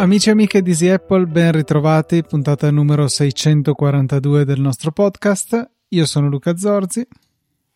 Amici e amiche di Easy Apple, ben ritrovati, puntata numero 642 del nostro podcast. Io sono Luca Zorzi.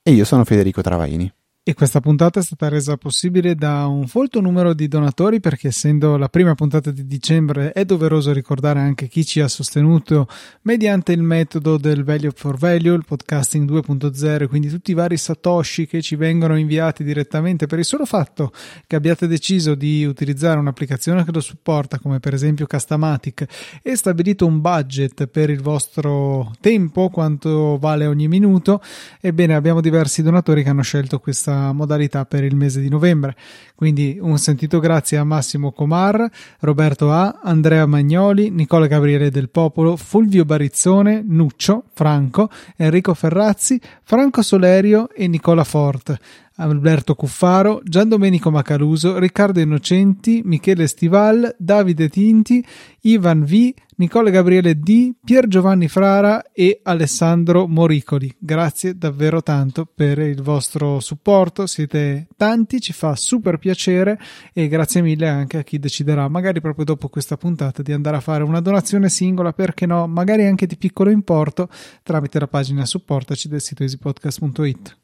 E io sono Federico Travaini. E questa puntata è stata resa possibile da un folto numero di donatori perché essendo la prima puntata di dicembre è doveroso ricordare anche chi ci ha sostenuto mediante il metodo del Value for Value, il podcasting 2.0, quindi tutti i vari satoshi che ci vengono inviati direttamente. Per il solo fatto che abbiate deciso di utilizzare un'applicazione che lo supporta come per esempio Castamatic e stabilito un budget per il vostro tempo, quanto vale ogni minuto, ebbene abbiamo diversi donatori che hanno scelto questa modalità per il mese di novembre. Quindi un sentito grazie a Massimo Comar, Roberto A, Andrea Magnoli, Nicola Gabriele del Popolo, Fulvio Barizzone, Nuccio, Franco, Enrico Ferrazzi, Franco Solerio e Nicola Fort. Alberto Cuffaro, Gian Domenico Macaluso, Riccardo Innocenti, Michele Stival, Davide Tinti, Ivan V, Nicola Gabriele D, Pier Giovanni Frara e Alessandro Moricoli. Grazie davvero tanto per il vostro supporto, siete tanti, ci fa super piacere e grazie mille anche a chi deciderà, magari proprio dopo questa puntata, di andare a fare una donazione singola, perché no, magari anche di piccolo importo, tramite la pagina supportaci del sito easypodcast.it.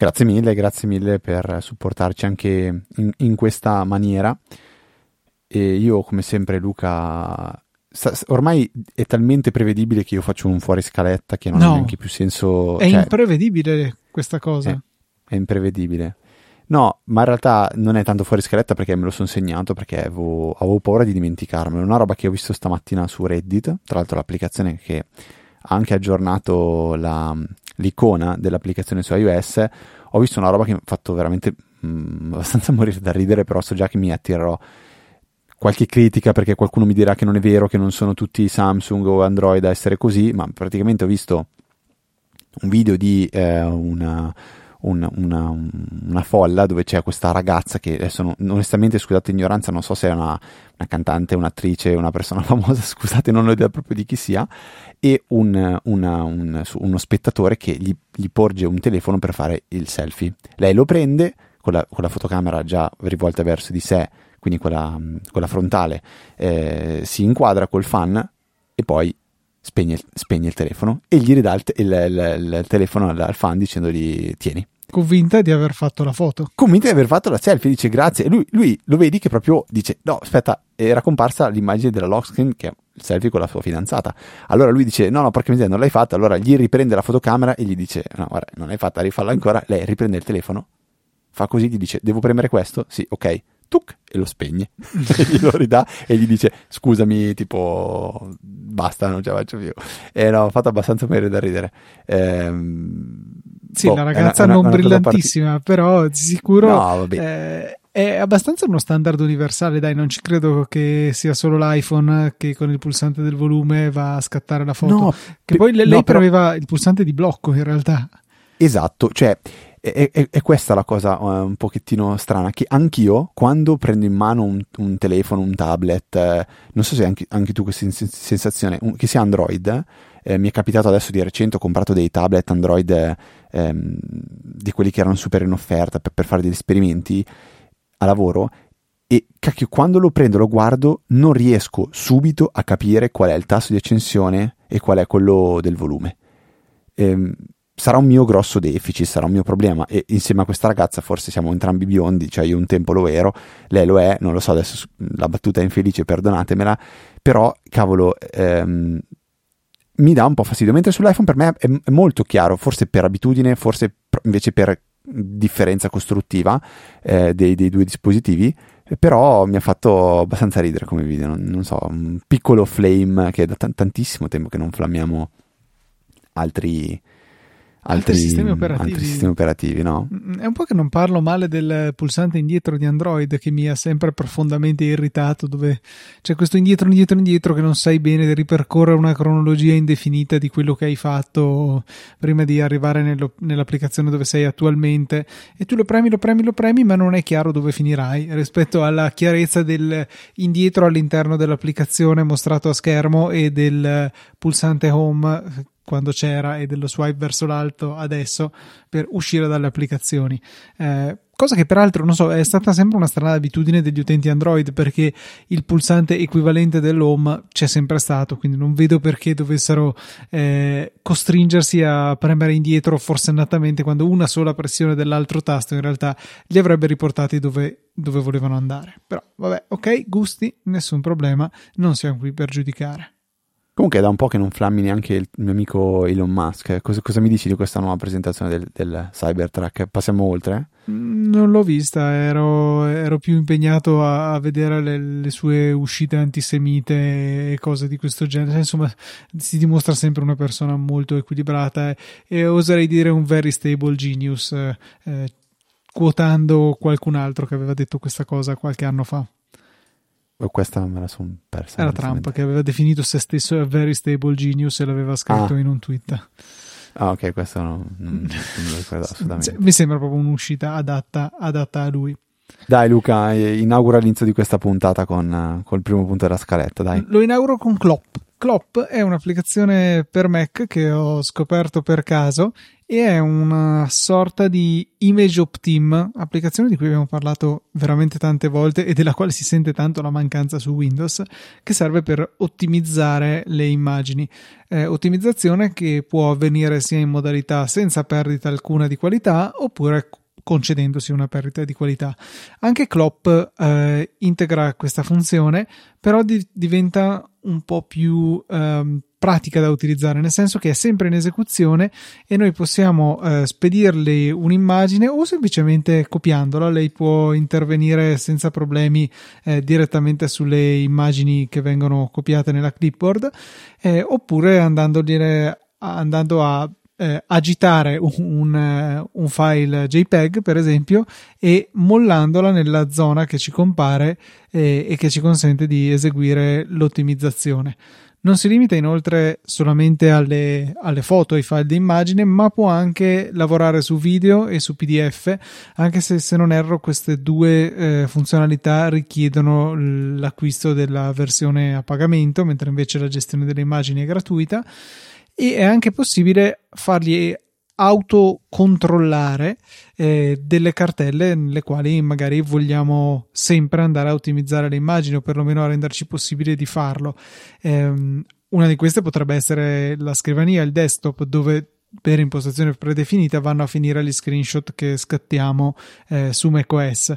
Grazie mille, grazie mille per supportarci anche in, in questa maniera. E io, come sempre, Luca, ormai è talmente prevedibile che io faccio un fuori scaletta che non no, ha neanche più senso. È cioè, imprevedibile questa cosa. È, è, imprevedibile. No, ma in realtà non è tanto fuori scaletta perché me lo sono segnato perché avevo, avevo paura di dimenticarmelo. Una roba che ho visto stamattina su Reddit, tra l'altro l'applicazione che ha anche aggiornato la, l'icona dell'applicazione su iOS, ho visto una roba che mi ha fatto veramente mh, mm, abbastanza morire da ridere, però so già che mi attirerò qualche critica perché qualcuno mi dirà che non è vero, che non sono tutti Samsung o Android a essere così, ma praticamente ho visto un video di eh, una un, una, una, folla dove c'è questa ragazza che adesso non, onestamente scusate ignoranza non so se è una, una, cantante, un'attrice, una persona famosa scusate non ho idea proprio di chi sia e un, una, un, uno spettatore che gli, gli, porge un telefono per fare il selfie. Lei lo prende con la, con la fotocamera già rivolta verso di sé quindi quella, quella frontale eh, si inquadra col fan e poi spegne, spegne il telefono e gli ridà il, il, il, il telefono al, al, fan dicendogli tieni. Convinta di aver fatto la foto. Convinta di aver fatto la selfie, dice grazie. E lui, lui lo vedi che proprio dice no, aspetta, era comparsa l'immagine della lock screen che è il selfie con la sua fidanzata. Allora lui dice no, no, perché mi non l'hai fatta. Allora gli riprende la fotocamera e gli dice no, guarda, non l'hai fatta, rifalla ancora. Lei riprende il telefono, fa così, gli dice devo premere questo? Sì, ok tuc, e lo spegne. E glielo ridà e gli dice scusami tipo basta non ce la faccio più. E no, ho fatto abbastanza morire da ridere. Ehm, sì boh, la ragazza una, non una brillantissima part... però di sicuro no, eh, è abbastanza uno standard universale dai non ci credo che sia solo l'iPhone che con il pulsante del volume va a scattare la foto. No, che poi lei, no, però... aveva il pulsante di blocco in realtà. Esatto cioè è, è, è, questa la cosa uh, un pochettino strana, che anch'io quando prendo in mano un, un telefono, un tablet, eh, non so se anche, anche tu questa sensazione, un, che sia Android, eh, mi è capitato adesso di recente, ho comprato dei tablet Android ehm, di quelli che erano super in offerta per, per fare degli esperimenti a lavoro e cacchio, quando lo prendo, lo guardo, non riesco subito a capire qual è il tasso di accensione e qual è quello del volume. Ehm, sarà un mio grosso deficit, sarà un mio problema. E insieme a questa ragazza forse siamo entrambi biondi, cioè io un tempo lo ero, lei lo è, non lo so, adesso la battuta è infelice, perdonatemela, però cavolo ehm, mi dà un po' fastidio, mentre sull'iPhone per me è, è molto chiaro, forse per abitudine, forse invece per differenza costruttiva eh, dei, dei, due dispositivi, però mi ha fatto abbastanza ridere come video, non, non so, un piccolo flame che è da t- tantissimo tempo che non flammiamo altri altri, sistemi operativi. altri sistemi operativi, no? Mm, è un po' che non parlo male del pulsante indietro di Android che mi ha sempre profondamente irritato, dove c'è questo indietro, indietro, indietro che non sai bene ripercorrere una cronologia indefinita di quello che hai fatto prima di arrivare nello, nell'applicazione dove sei attualmente e tu lo premi, lo premi, lo premi, ma non è chiaro dove finirai rispetto alla chiarezza del indietro all'interno dell'applicazione mostrato a schermo e del pulsante home quando c'era e dello swipe verso l'alto adesso per uscire dalle applicazioni. Eh, cosa che peraltro non so, è stata sempre una strana abitudine degli utenti Android perché il pulsante equivalente dell'home c'è sempre stato, quindi non vedo perché dovessero eh, costringersi a premere indietro forsennatamente quando una sola pressione dell'altro tasto in realtà li avrebbe riportati dove, dove volevano andare. Però vabbè, ok, gusti, nessun problema, non siamo qui per giudicare. Comunque è da un po' che non flammi neanche il mio amico Elon Musk. Cosa, cosa mi dici di questa nuova presentazione del, del Cybertruck? Passiamo oltre? Mm, non l'ho vista, ero, ero più impegnato a, a vedere le, le, sue uscite antisemite e cose di questo genere. Insomma, si dimostra sempre una persona molto equilibrata e, e oserei dire un very stable genius, eh, eh, quotando qualcun altro che aveva detto questa cosa qualche anno fa. Questa me la sono persa. Era Trump che aveva definito se stesso a very stable genius e l'aveva scritto ah. in un tweet. Ah, ok, questo non, non, non lo ricordo assolutamente. Mi sembra proprio un'uscita adatta, adatta a lui. Dai Luca, inaugura l'inizio di questa puntata con, con il primo punto della scaletta, dai. Lo inauguro con Clop. Clop è un'applicazione per Mac che ho scoperto per caso e è una sorta di Image Optim, applicazione di cui abbiamo parlato veramente tante volte e della quale si sente tanto la mancanza su Windows, che serve per ottimizzare le immagini. Eh, ottimizzazione che può avvenire sia in modalità senza perdita alcuna di qualità oppure concedendosi una perdita di qualità. Anche Clop eh, integra questa funzione, però di- diventa un po' più ehm, pratica da utilizzare, nel senso che è sempre in esecuzione e noi possiamo eh, spedirle un'immagine o semplicemente copiandola, lei può intervenire senza problemi eh, direttamente sulle immagini che vengono copiate nella clipboard eh, oppure andando a eh, agitare un, un, un, file JPEG, per esempio, e mollandola nella zona che ci compare eh, e che ci consente di eseguire l'ottimizzazione. Non si limita inoltre solamente alle, alle foto, ai file di immagine, ma può anche lavorare su video e su PDF, anche se se non erro queste due eh, funzionalità richiedono l'acquisto della versione a pagamento, mentre invece la gestione delle immagini è gratuita e è anche possibile fargli autocontrollare eh, delle cartelle nelle quali magari vogliamo sempre andare a ottimizzare le immagini o perlomeno a renderci possibile di farlo. Eh, una di queste potrebbe essere la scrivania, il desktop, dove per impostazione predefinita vanno a finire gli screenshot che scattiamo eh, su macOS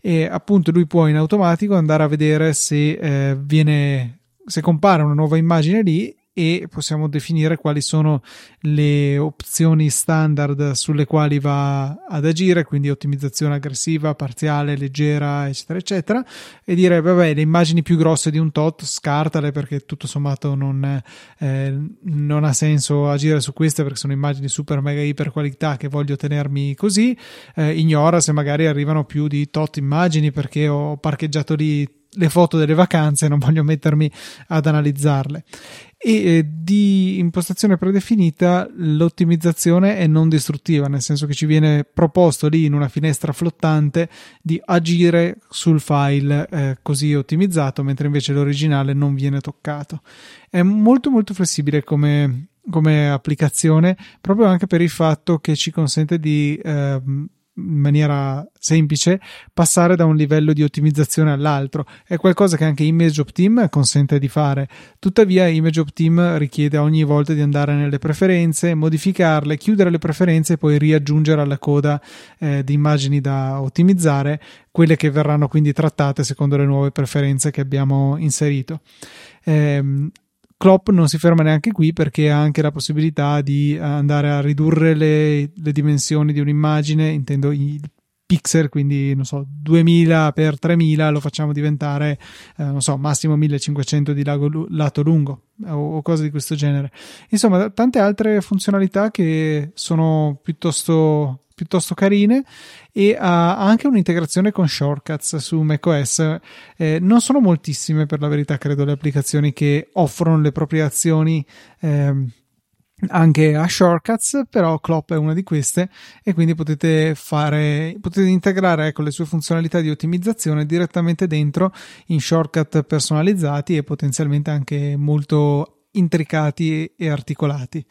e appunto lui può in automatico andare a vedere se eh, viene se compare una nuova immagine lì e possiamo definire quali sono le opzioni standard sulle quali va ad agire, quindi ottimizzazione aggressiva, parziale, leggera, eccetera, eccetera, e dire, vabbè, le immagini più grosse di un tot scartale perché tutto sommato non, eh, non ha senso agire su queste perché sono immagini super mega iper qualità che voglio tenermi così, eh, ignora se magari arrivano più di tot immagini perché ho parcheggiato lì le foto delle vacanze, non voglio mettermi ad analizzarle. E eh, di impostazione predefinita l'ottimizzazione è non distruttiva, nel senso che ci viene proposto lì in una finestra flottante di agire sul file eh, così ottimizzato, mentre invece l'originale non viene toccato. È molto molto flessibile come, come applicazione, proprio anche per il fatto che ci consente di eh, in maniera semplice passare da un livello di ottimizzazione all'altro. È qualcosa che anche Image Optim consente di fare. Tuttavia, Image Optim richiede ogni volta di andare nelle preferenze, modificarle, chiudere le preferenze e poi riaggiungere alla coda eh, di immagini da ottimizzare quelle che verranno quindi trattate secondo le nuove preferenze che abbiamo inserito. Eh, Klopp non si ferma neanche qui perché ha anche la possibilità di andare a ridurre le, le dimensioni di un'immagine, intendo il pixel, quindi non so, 2000 per 3000 lo facciamo diventare, eh, non so, massimo 1500 di lago, lato lungo o, o cose di questo genere. Insomma, tante altre funzionalità che sono piuttosto piuttosto carine e ha anche un'integrazione con shortcuts su macOS. Eh, non sono moltissime per la verità, credo, le applicazioni che offrono le proprie azioni. Eh, anche a shortcuts, però Clop è una di queste e quindi potete fare, potete integrare ecco, le sue funzionalità di ottimizzazione direttamente dentro in shortcut personalizzati e potenzialmente anche molto intricati e articolati.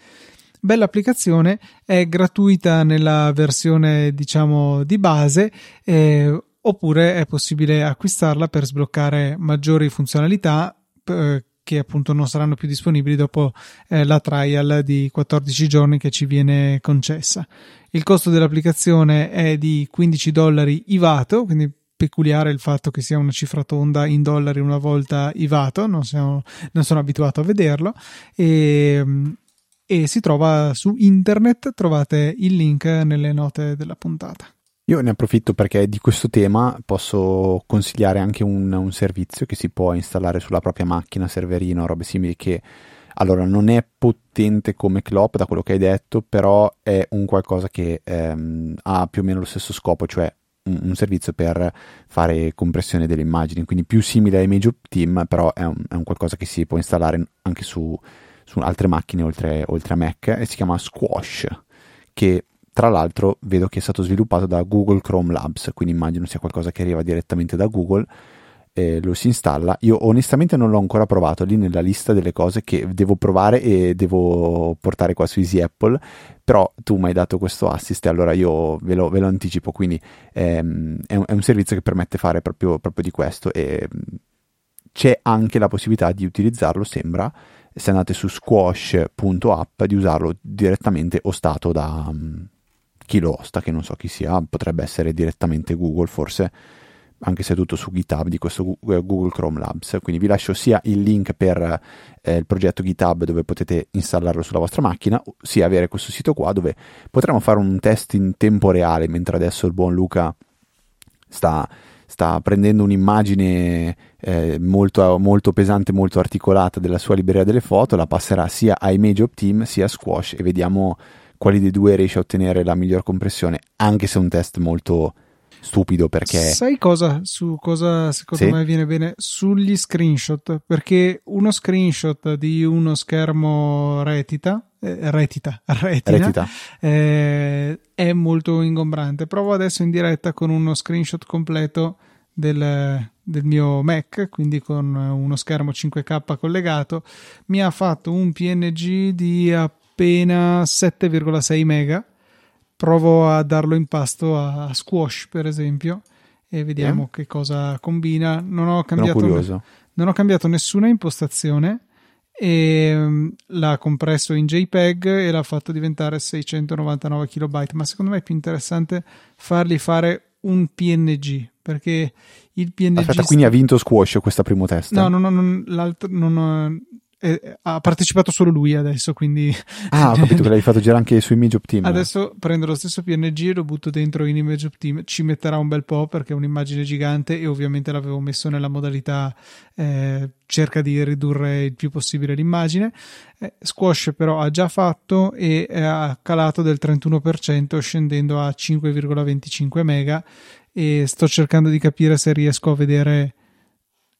Bella applicazione, è gratuita nella versione diciamo di base eh, oppure è possibile acquistarla per sbloccare maggiori funzionalità eh, che appunto non saranno più disponibili dopo eh, la trial di 14 giorni che ci viene concessa. Il costo dell'applicazione è di 15 dollari IVATO, quindi peculiare il fatto che sia una cifra tonda in dollari una volta IVATO, non, siamo, non sono abituato a vederlo e, e si trova su internet, trovate il link nelle note della puntata. Io ne approfitto perché di questo tema posso consigliare anche un, un, servizio che si può installare sulla propria macchina, serverino, robe simili che allora non è potente come Clop da quello che hai detto, però è un qualcosa che ehm, ha più o meno lo stesso scopo, cioè un, un, servizio per fare compressione delle immagini, quindi più simile a Image Team, però è un, è un qualcosa che si può installare anche su, su altre macchine oltre, oltre a Mac e si chiama Squash, che tra l'altro vedo che è stato sviluppato da Google Chrome Labs, quindi immagino sia qualcosa che arriva direttamente da Google. Eh, lo si installa. Io onestamente non l'ho ancora provato, lì nella lista delle cose che devo provare e devo portare qua su Easy Apple, però tu mi hai dato questo assist e allora io ve lo, ve lo anticipo, quindi ehm, è, un, è, un, servizio che permette fare proprio, proprio di questo e c'è anche la possibilità di utilizzarlo, sembra, se andate su squash.app, di usarlo direttamente ostato da chi lo osta, che non so chi sia, potrebbe essere direttamente Google forse, anche se è tutto su GitHub di questo eh, Google Chrome Labs. Quindi vi lascio sia il link per eh, il progetto GitHub dove potete installarlo sulla vostra macchina, sia avere questo sito qua dove potremo fare un test in tempo reale, mentre adesso il buon Luca sta, sta prendendo un'immagine eh, molto, molto, pesante, molto articolata della sua libreria delle foto, la passerà sia a Image Team sia a Squash e vediamo quali dei due riesce a ottenere la miglior compressione, anche se è un test molto stupido perché... Sai cosa? Su cosa secondo sì? me viene bene? Sugli screenshot, perché uno screenshot di uno schermo retita, eh, retita, retina, retita. Eh, è molto ingombrante. Provo adesso in diretta con uno screenshot completo del, del mio Mac, quindi con uno schermo 5K collegato, mi ha fatto un PNG di appena 7,6 mega. Provo a darlo in pasto a Squash, per esempio, e vediamo eh? che cosa combina. Non ho cambiato, non ho cambiato nessuna impostazione e mm, l'ha compresso in JPEG e l'ha fatto diventare 699 KB. Ma secondo me è più interessante fargli fare un PNG perché il PNG. Aspetta, quindi ha vinto Squash questo primo test? No, no, no, non, l'altro non, eh, ha partecipato solo lui adesso, quindi... Ah, ho capito che l'hai fatto girare anche su Image Optim. Adesso prendo lo stesso PNG e lo butto dentro in Image Optim. Ci metterà un bel po' perché è un'immagine gigante e ovviamente l'avevo messo nella modalità eh, cerca di ridurre il più possibile l'immagine. Eh, Squash però ha già fatto e ha calato del 31% scendendo a 5,25 mega e sto cercando di capire se riesco a vedere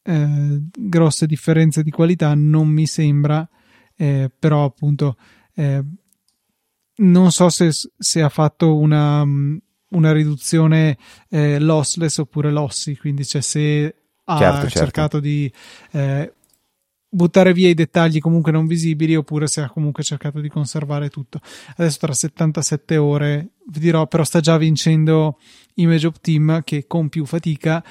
eh, grosse differenze di qualità non mi sembra, eh, però appunto eh, non so se, se, ha fatto una, una riduzione eh, lossless oppure lossy, quindi cioè se ha certo, certo. cercato di eh, buttare via i dettagli comunque non visibili oppure se ha comunque cercato di conservare tutto. Adesso tra 77 ore vi dirò, però sta già vincendo Image of Team che con più fatica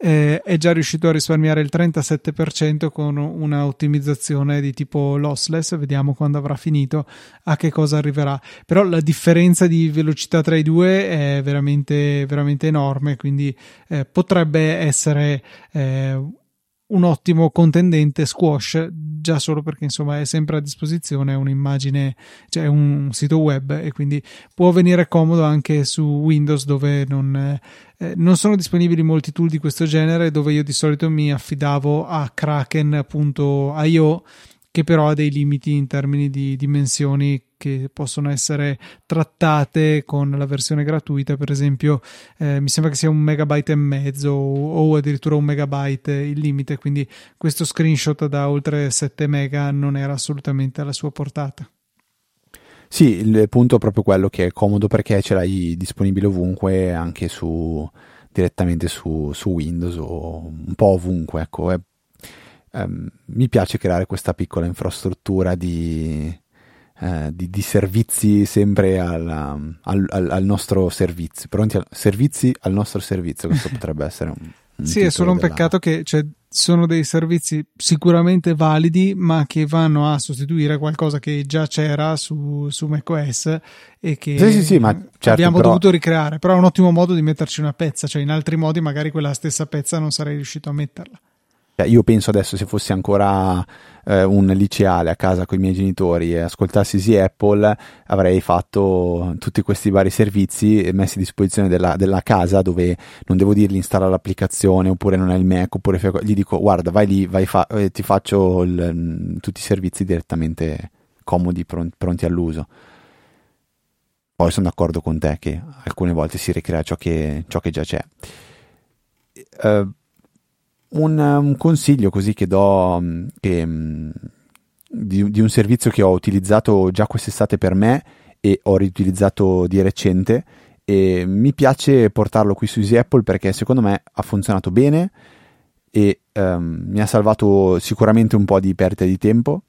eh, è già riuscito a risparmiare il 37% con una ottimizzazione di tipo lossless. Vediamo quando avrà finito a che cosa arriverà. Però la differenza di velocità tra i due è veramente, veramente enorme. Quindi eh, potrebbe essere eh, un ottimo contendente squash già solo perché insomma è sempre a disposizione un'immagine cioè un sito web e quindi può venire comodo anche su Windows dove non, eh, non sono disponibili molti tool di questo genere dove io di solito mi affidavo a kraken.io che però ha dei limiti in termini di dimensioni che possono essere trattate con la versione gratuita, per esempio eh, mi sembra che sia un megabyte e mezzo o, o, addirittura un megabyte il limite, quindi questo screenshot da oltre 7 mega non era assolutamente alla sua portata. Sì, il punto è proprio quello che è comodo perché ce l'hai disponibile ovunque, anche su, direttamente su, su Windows o un po' ovunque, ecco, è Um, mi piace creare questa piccola infrastruttura di, uh, di, di servizi sempre alla, al, al, al, nostro servizio, pronti a, servizi al nostro servizio, questo potrebbe essere un... un sì, è solo un della... peccato che cioè, sono dei servizi sicuramente validi, ma che vanno a sostituire qualcosa che già c'era su, su macOS e che sì, sì, sì, certo, abbiamo però... dovuto ricreare. Però è un ottimo modo di metterci una pezza, cioè in altri modi magari quella stessa pezza non sarei riuscito a metterla. Cioè, io penso adesso se fossi ancora eh, un liceale a casa con i miei genitori e ascoltassi Easy Apple avrei fatto tutti questi vari servizi messi a disposizione della, della casa dove non devo dirgli installa l'applicazione oppure non è il Mac oppure gli dico guarda vai lì vai fa- eh, ti faccio il, mm, tutti i servizi direttamente comodi pronti, pronti all'uso. Poi sono d'accordo con te che alcune volte si ricrea ciò che, ciò che già c'è. Uh, un, un consiglio così che do mm, che, mm, di, di, un servizio che ho utilizzato già quest'estate per me e ho riutilizzato di recente e mi piace portarlo qui su Easy Apple perché secondo me ha funzionato bene e um, mi ha salvato sicuramente un po' di perdita di tempo.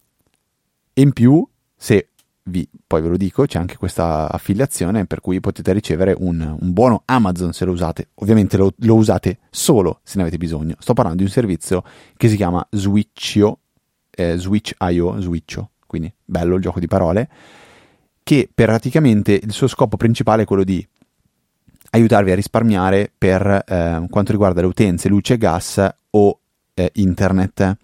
E in più se vi, poi ve lo dico, c'è anche questa affiliazione per cui potete ricevere un, un buono Amazon se lo usate. Ovviamente lo, lo, usate solo se ne avete bisogno. Sto parlando di un servizio che si chiama Switchio, eh, Switch.io, Switcho, quindi bello il gioco di parole, che praticamente il suo scopo principale è quello di aiutarvi a risparmiare per eh, quanto riguarda le utenze, luce gas o eh, internet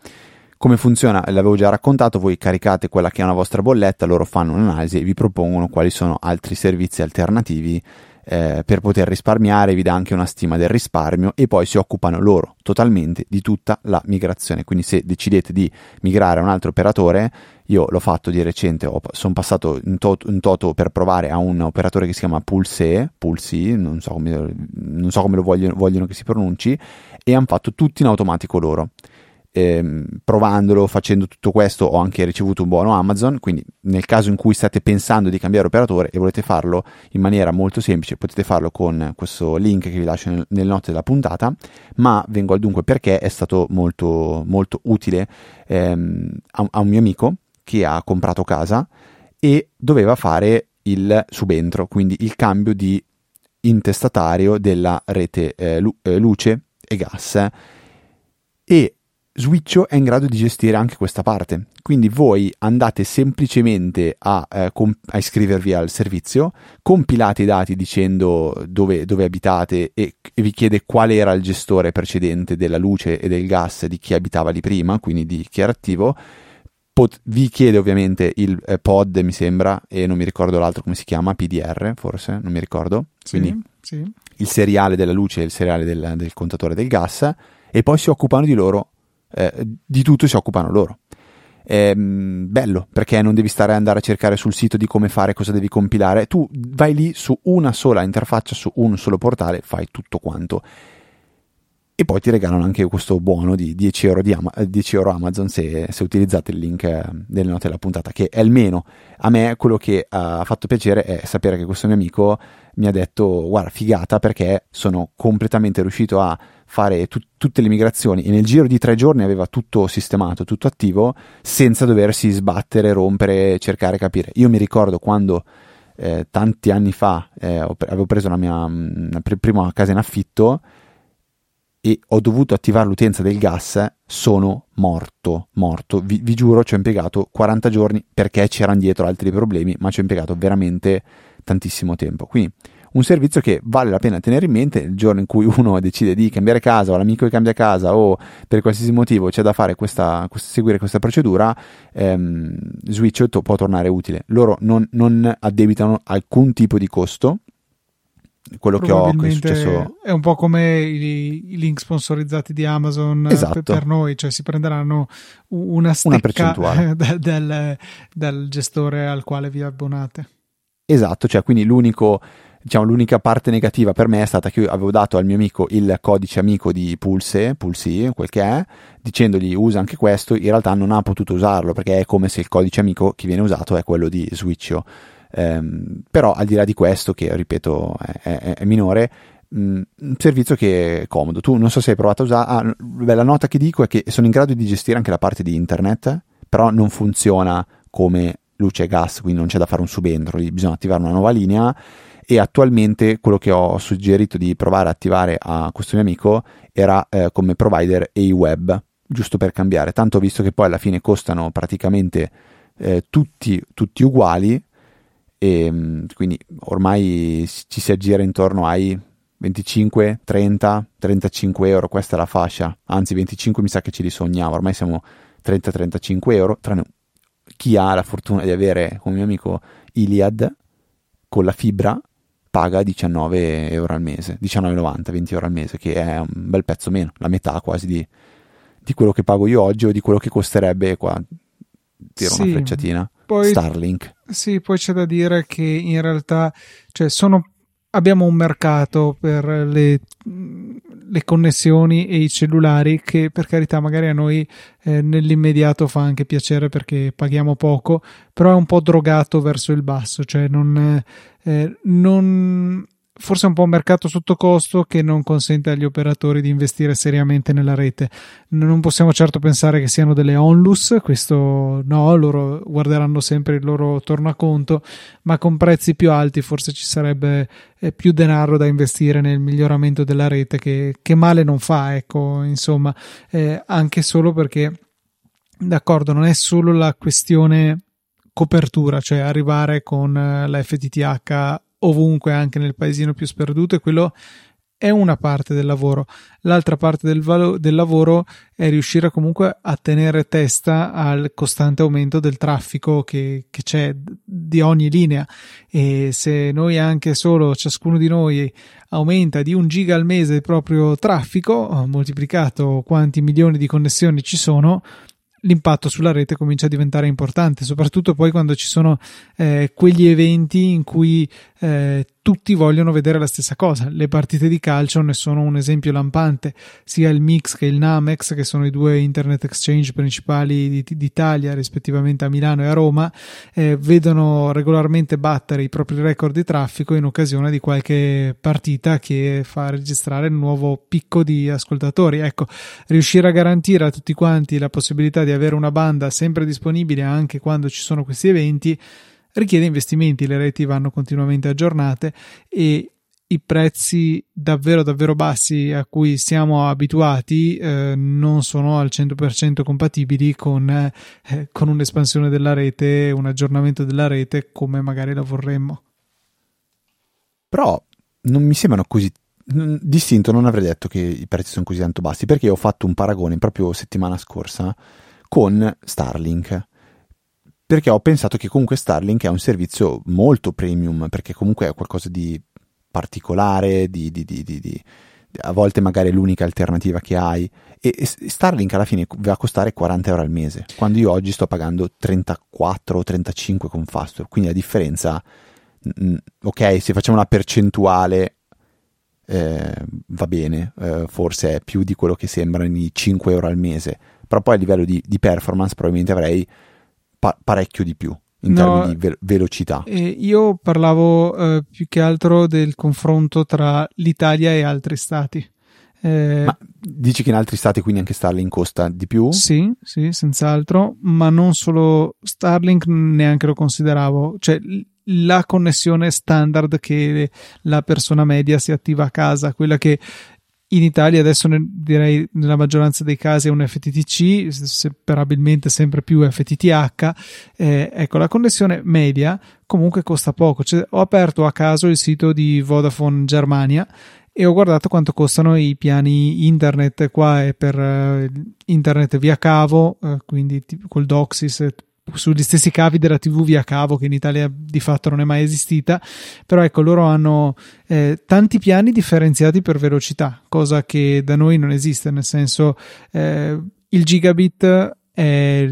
come funziona? L'avevo già raccontato, voi caricate quella che è una vostra bolletta, loro fanno un'analisi e vi propongono quali sono altri servizi alternativi eh, per poter risparmiare, vi dà anche una stima del risparmio e poi si occupano loro totalmente di tutta la migrazione. Quindi se decidete di migrare a un altro operatore, io l'ho fatto di recente, sono passato in, to- in, toto per provare a un operatore che si chiama Pulse, Pulsi, non so come, non so come lo vogliono, vogliono che si pronunci, e hanno fatto tutto in automatico loro ehm, provandolo, facendo tutto questo, ho anche ricevuto un buono Amazon. Quindi, nel caso in cui state pensando di cambiare operatore e volete farlo in maniera molto semplice, potete farlo con questo link che vi lascio nel, nelle note della puntata. Ma vengo al dunque perché è stato molto, molto utile ehm, a, a un mio amico che ha comprato casa e doveva fare il subentro, quindi il cambio di intestatario della rete eh, eh, luce e gas e Switcho è in grado di gestire anche questa parte. Quindi voi andate semplicemente a, eh, comp- a iscrivervi al servizio, compilate i dati dicendo dove, dove abitate e, e, vi chiede qual era il gestore precedente della luce e del gas di chi abitava lì prima, quindi di chi era attivo. Pot- vi chiede ovviamente il eh, pod, mi sembra, e non mi ricordo l'altro come si chiama, PDR forse, non mi ricordo. Quindi sì, sì. il seriale della luce e il seriale del, del contatore del gas. E poi si occupano di loro eh, di tutto si occupano loro. È mm, bello perché non devi stare ad andare a cercare sul sito di come fare, cosa devi compilare. Tu vai lì su una sola interfaccia, su un solo portale, fai tutto quanto. E poi ti regalano anche questo buono di 10 euro, di Ama- 10 euro Amazon se, se, utilizzate il link eh, delle note della puntata, che è almeno a me quello che ha fatto piacere è sapere che questo mio amico mi ha detto guarda figata perché sono completamente riuscito a fare tu- tutte le migrazioni e nel giro di tre giorni aveva tutto sistemato, tutto attivo, senza doversi sbattere, rompere, cercare, capire. Io mi ricordo quando eh, tanti anni fa eh, avevo preso la mia la pr- prima casa in affitto e ho dovuto attivare l'utenza del gas, sono morto, morto. Vi, vi giuro, ci ho impiegato 40 giorni perché c'erano dietro altri problemi, ma ci ho impiegato veramente tantissimo tempo. Quindi un servizio che vale la pena tenere in mente il giorno in cui uno decide di cambiare casa o l'amico che cambia casa o per qualsiasi motivo c'è da fare questa, seguire questa procedura, ehm, Switch può tornare utile. Loro non, non addebitano alcun tipo di costo quello che ho che è successo è un po' come i, i link sponsorizzati di Amazon esatto. per, noi cioè si prenderanno una una da, dal, dal, gestore al quale vi abbonate esatto cioè quindi l'unico diciamo l'unica parte negativa per me è stata che io avevo dato al mio amico il codice amico di Pulse Pulse quel che è dicendogli usa anche questo in realtà non ha potuto usarlo perché è come se il codice amico che viene usato è quello di Switch Ehm, però al di là di questo, che ripeto è, è, è minore, mm, un servizio che è comodo. Tu non so se hai provato a usare. Ah, la nota che dico è che sono in grado di gestire anche la parte di internet, però non funziona come luce e gas, quindi non c'è da fare un subentro, bisogna attivare una nuova linea. E attualmente quello che ho suggerito di provare a attivare a questo mio amico era eh, come provider AWeb, giusto per cambiare. Tanto visto che poi alla fine costano praticamente eh, tutti, tutti uguali, e mm, quindi ormai ci si aggira intorno ai 25, 30, 35 euro, questa è la fascia, anzi 25 mi sa che ci risognavo, ormai siamo 30-35 euro, tranne chi ha la fortuna di avere come mio amico Iliad con la fibra paga 19 euro al mese, 19,90, 20 euro al mese, che è un bel pezzo meno, la metà quasi di, di quello che pago io oggi o di quello che costerebbe qua, tiro sì, una frecciatina, poi, Starlink. Sì, poi c'è da dire che in realtà cioè, sono, abbiamo un mercato per le, le, connessioni e i cellulari che per carità magari a noi eh, nell'immediato fa anche piacere perché paghiamo poco, però è un po' drogato verso il basso, cioè non, eh, non forse un po' un mercato sotto costo che non consente agli operatori di investire seriamente nella rete. Non possiamo certo pensare che siano delle onlus, questo no, loro guarderanno sempre il loro tornaconto, ma con prezzi più alti forse ci sarebbe eh, più denaro da investire nel miglioramento della rete che, che male non fa, ecco, insomma, eh, anche solo perché d'accordo, non è solo la questione copertura, cioè arrivare con eh, la FTTH ovunque, anche nel paesino più sperduto, e quello è una parte del lavoro. L'altra parte del, valo- del, lavoro è riuscire comunque a tenere testa al costante aumento del traffico che, che, c'è di ogni linea. E se noi anche solo, ciascuno di noi, aumenta di un giga al mese il proprio traffico, moltiplicato quanti milioni di connessioni ci sono, l'impatto sulla rete comincia a diventare importante, soprattutto poi quando ci sono eh, quegli eventi in cui eh, tutti vogliono vedere la stessa cosa. Le partite di calcio ne sono un esempio lampante, sia il Mix che il Namex, che sono i due internet exchange principali d'Italia, rispettivamente a Milano e a Roma, eh, vedono regolarmente battere i propri record di traffico in occasione di qualche partita che fa registrare un nuovo picco di ascoltatori. Ecco, riuscire a garantire a tutti quanti la possibilità di avere una banda sempre disponibile anche quando ci sono questi eventi richiede investimenti, le reti vanno continuamente aggiornate e i prezzi davvero davvero bassi a cui siamo abituati eh, non sono al 100% compatibili con, eh, con un'espansione della rete, un aggiornamento della rete come magari la vorremmo. Però non mi sembrano così distinto, non avrei detto che i prezzi sono così tanto bassi perché ho fatto un paragone proprio settimana scorsa con Starlink perché ho pensato che comunque Starlink è un servizio molto premium, perché comunque è qualcosa di particolare, di, di, di, a volte magari è l'unica alternativa che hai. E, e Starlink alla fine va a costare 40 euro al mese, quando io oggi sto pagando 34 o 35 con Fastweb. Quindi la differenza, mh, ok, se facciamo una percentuale eh, va bene, eh, forse è più di quello che sembrano i 5 euro al mese, però poi a livello di, di performance probabilmente avrei pa- parecchio di più in no, termini di ve- velocità. Eh, io parlavo eh, più che altro del confronto tra l'Italia e altri stati. Eh, ma dici che in altri stati quindi anche Starlink costa di più? Sì, sì, senz'altro, ma non solo Starlink neanche lo consideravo, cioè la connessione standard che la persona media si attiva a casa, quella che in Italia adesso ne, direi nella maggioranza dei casi è un FTTC, separabilmente sempre più FTTH. Eh, ecco, la connessione media comunque costa poco. Cioè, ho aperto a caso il sito di Vodafone Germania e ho guardato quanto costano i piani internet qua è per uh, internet via cavo, uh, quindi tipo col Doxis sugli stessi cavi della TV via cavo che in Italia di fatto non è mai esistita, però ecco loro hanno eh, tanti piani differenziati per velocità, cosa che da noi non esiste, nel senso eh, il gigabit è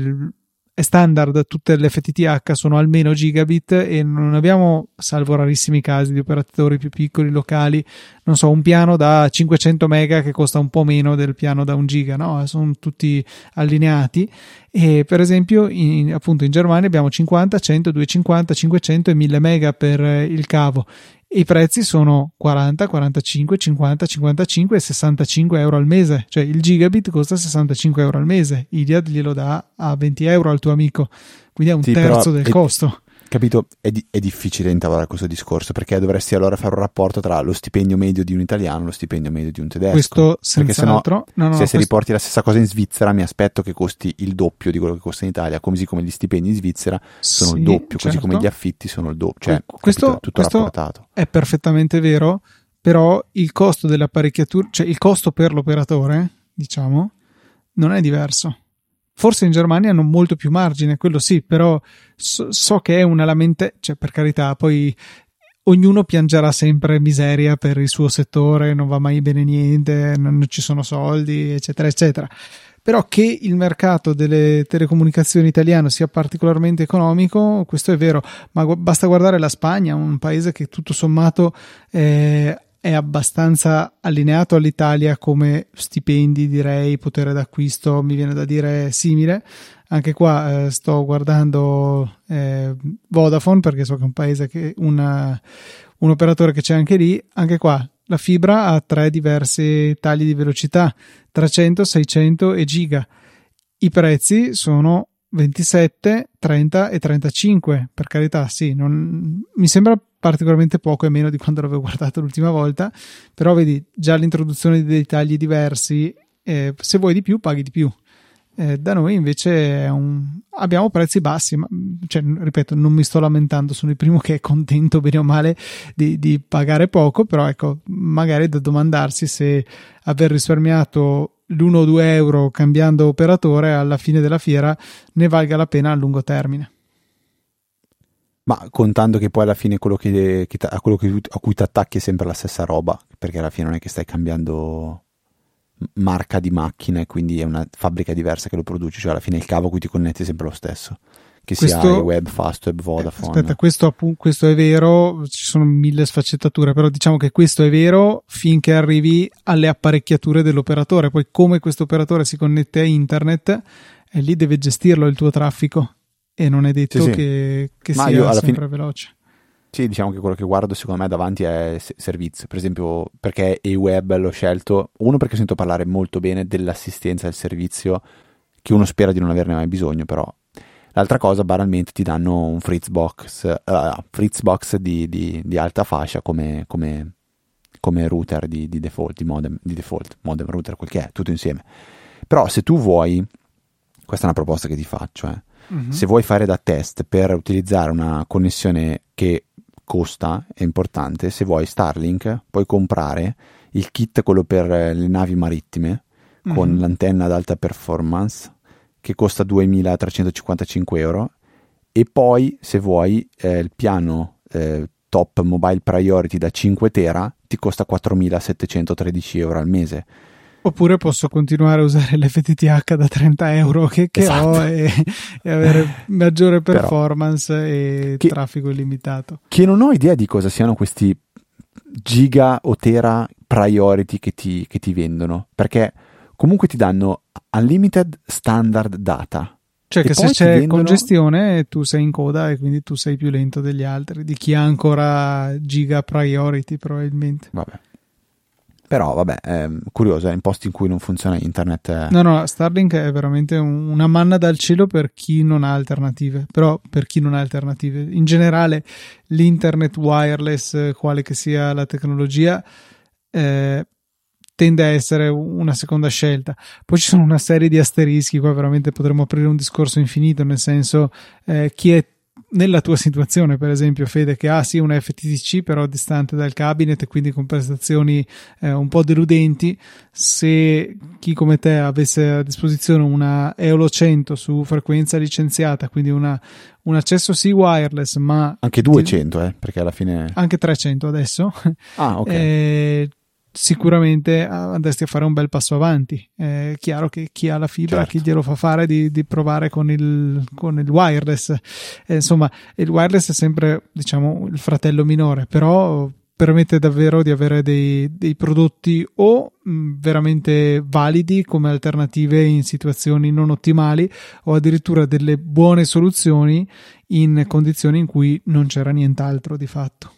è standard, tutte le FTTH sono almeno gigabit e non abbiamo, salvo rarissimi casi di operatori più piccoli, locali, non so, un piano da 500 mega che costa un po' meno del piano da un giga, no? Sono tutti allineati e per esempio in, appunto in Germania abbiamo 50, 100, 250, 500 e 1000 mega per il cavo i prezzi sono 40, 45, 50, 55 e 65 euro al mese. Cioè il gigabit costa 65 euro al mese. Iliad glielo dà a 20 euro al tuo amico, quindi è un sì, terzo del è, costo capito, è, di- è, difficile intavolare questo discorso perché dovresti allora fare un rapporto tra lo stipendio medio di un italiano e lo stipendio medio di un tedesco. Questo senz'altro. No, no, se, no, se riporti la stessa cosa in Svizzera, mi aspetto che costi il doppio di quello che costa in Italia, così come gli stipendi in Svizzera sono sì, il doppio, certo. così come gli affitti sono il doppio. Cioè, questo, capito, tutto questo rapportato. È perfettamente vero, però il costo dell'apparecchiatura, cioè il costo per l'operatore, diciamo, non è diverso Forse in Germania hanno molto più margine, quello sì, però so, so che è una lamente, cioè per carità, poi ognuno piangerà sempre miseria per il suo settore, non va mai bene niente, non ci sono soldi, eccetera, eccetera. Però che il mercato delle telecomunicazioni italiano sia particolarmente economico, questo è vero, ma basta guardare la Spagna, un paese che tutto sommato eh, è abbastanza allineato all'Italia come stipendi, direi, potere d'acquisto, mi viene da dire simile. Anche qua eh, sto guardando eh, Vodafone perché so che è un paese che una, un operatore che c'è anche lì. Anche qua la fibra ha tre diversi tagli di velocità, 300, 600 e giga. I prezzi sono 27, 30 e 35. Per carità, sì, non, mi sembra particolarmente poco e meno di quando l'avevo guardato l'ultima volta, però vedi già l'introduzione di dettagli diversi, eh, se vuoi di più paghi di più. Eh, da noi invece un... abbiamo prezzi bassi, ma cioè, ripeto, non mi sto lamentando, sono il primo che è contento bene o male di, di pagare poco, però ecco, magari da domandarsi se aver risparmiato l'1 o 2 euro cambiando operatore alla fine della fiera ne valga la pena a lungo termine. Ma contando che poi alla fine quello che, che a quello che, a cui ti attacchi è sempre la stessa roba, perché alla fine non è che stai cambiando marca di macchina e quindi è una fabbrica diversa che lo produce, cioè alla fine il cavo a cui ti connetti è sempre lo stesso, che questo, sia web, fast web, Vodafone. Aspetta, questo, questo è vero, ci sono mille sfaccettature, però diciamo che questo è vero finché arrivi alle apparecchiature dell'operatore, poi come questo operatore si connette a internet, e lì deve gestirlo il tuo traffico e non è detto sì, sì. che, che sia sempre fine... veloce. Sì, diciamo che quello che guardo secondo me davanti è servizio, per esempio perché e-web l'ho scelto, uno perché sento parlare molto bene dell'assistenza del servizio che uno spera di non averne mai bisogno, però l'altra cosa banalmente ti danno un Fritzbox, uh, Fritzbox di, di, di, alta fascia come, come, come router di, di, default, di modem, di default, modem router, quel che è, tutto insieme. Però se tu vuoi, questa è una proposta che ti faccio, eh, Mm-hmm. Se vuoi fare da test per utilizzare una connessione che costa, è importante, se vuoi Starlink puoi comprare il kit, quello per le navi marittime, mm-hmm. con l'antenna ad alta performance, che costa 2.355 euro, e poi se vuoi eh, il piano eh, top mobile priority da 5 tera ti costa 4.713 euro al mese Oppure posso continuare a usare l'FTTH da 30 euro che, che esatto. ho e, e, avere maggiore performance Però, e che, traffico illimitato. Che non ho idea di cosa siano questi giga o tera priority che ti, che ti vendono, perché comunque ti danno unlimited standard data. Cioè che se c'è vendono... congestione tu sei in coda e quindi tu sei più lento degli altri, di chi ha ancora giga priority probabilmente. Vabbè. Però vabbè, è curioso, è in posti in cui non funziona internet. È... No, no, Starlink è veramente un, una manna dal cielo per chi non ha alternative. Però per chi non ha alternative. In generale, l'internet wireless, quale che sia la tecnologia, eh, tende a essere una seconda scelta. Poi ci sono una serie di asterischi, qua veramente potremmo aprire un discorso infinito, nel senso eh, chi è nella tua situazione, per esempio, Fede, che ha sì una FTTC però distante dal cabinet e quindi con prestazioni eh, un po' deludenti, se chi come te avesse a disposizione una Eolo 100 su frequenza licenziata, quindi una, un accesso sì wireless, ma anche 200, eh, perché alla fine anche 300 adesso. Ah, ok. Eh, sicuramente andresti a fare un bel passo avanti. È chiaro che chi ha la fibra, certo. chi glielo fa fare di, di provare con il, con il wireless. Eh, insomma, il wireless è sempre, diciamo, il fratello minore, però permette davvero di avere dei, dei prodotti o mh, veramente validi come alternative in situazioni non ottimali o addirittura delle buone soluzioni in condizioni in cui non c'era nient'altro di fatto.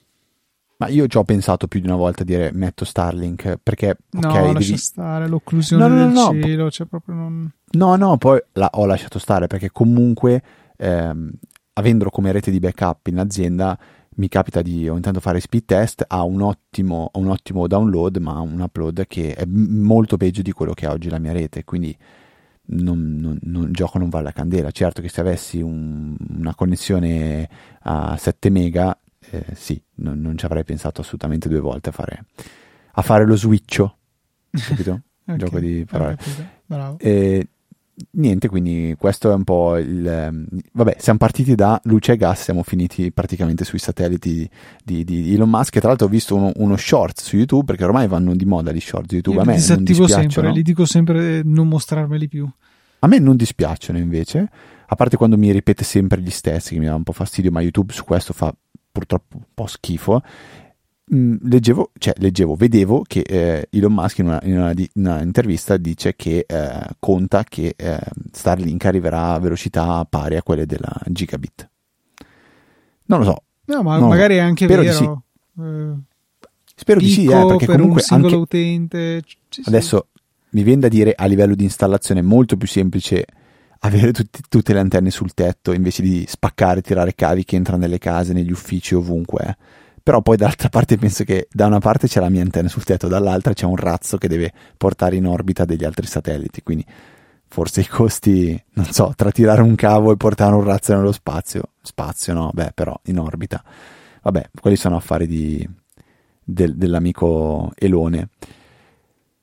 Ma io ci ho pensato più di una volta a dire metto Starlink perché no, okay, lascia devi... stare l'occlusione no, no, no, del cielo, cioè proprio non... No, no, poi la, ho lasciato stare perché comunque ehm, avendolo come rete di backup in azienda mi capita di ogni tanto fare speed test ha un ottimo, un ottimo download ma un upload che è molto peggio di quello che ha oggi la mia rete quindi non, non, non, gioco non vale la candela. Certo che se avessi un, una connessione a 7 mega eh, sì, non, non, ci avrei pensato assolutamente due volte a fare, a fare lo switcho, capito? okay, Gioco di parole. E, niente, quindi questo è un po' il... Ehm, vabbè, siamo partiti da luce e gas, siamo finiti praticamente sui satelliti di, di Elon Musk. E tra l'altro ho visto uno, uno, short su YouTube, perché ormai vanno di moda gli short su YouTube. Io a me disattivo sempre, gli dico sempre non mostrarmeli più. A me non dispiacciono invece, a parte quando mi ripete sempre gli stessi, che mi dà un po' fastidio, ma YouTube su questo fa purtroppo un po' schifo. Mm, leggevo, cioè leggevo, vedevo che eh, Elon Musk in una, in una, di, una, intervista dice che eh, conta che eh, Starlink arriverà a velocità pari a quelle della gigabit. Non lo so. No, ma magari è anche spero vero. Di sì. Eh, spero di sì, eh, perché per comunque un singolo anche, utente. Adesso mi viene da dire a livello di installazione è molto più semplice avere tutti, tutte le antenne sul tetto invece di spaccare, tirare cavi che entrano nelle case, negli uffici, ovunque. Eh. Però poi dall'altra parte penso che da una parte c'è la mia antenna sul tetto, dall'altra c'è un razzo che deve portare in orbita degli altri satelliti, quindi forse i costi, non so, tra tirare un cavo e portare un razzo nello spazio, spazio no, beh, però in orbita. Vabbè, quelli sono affari di, del, dell'amico Elone.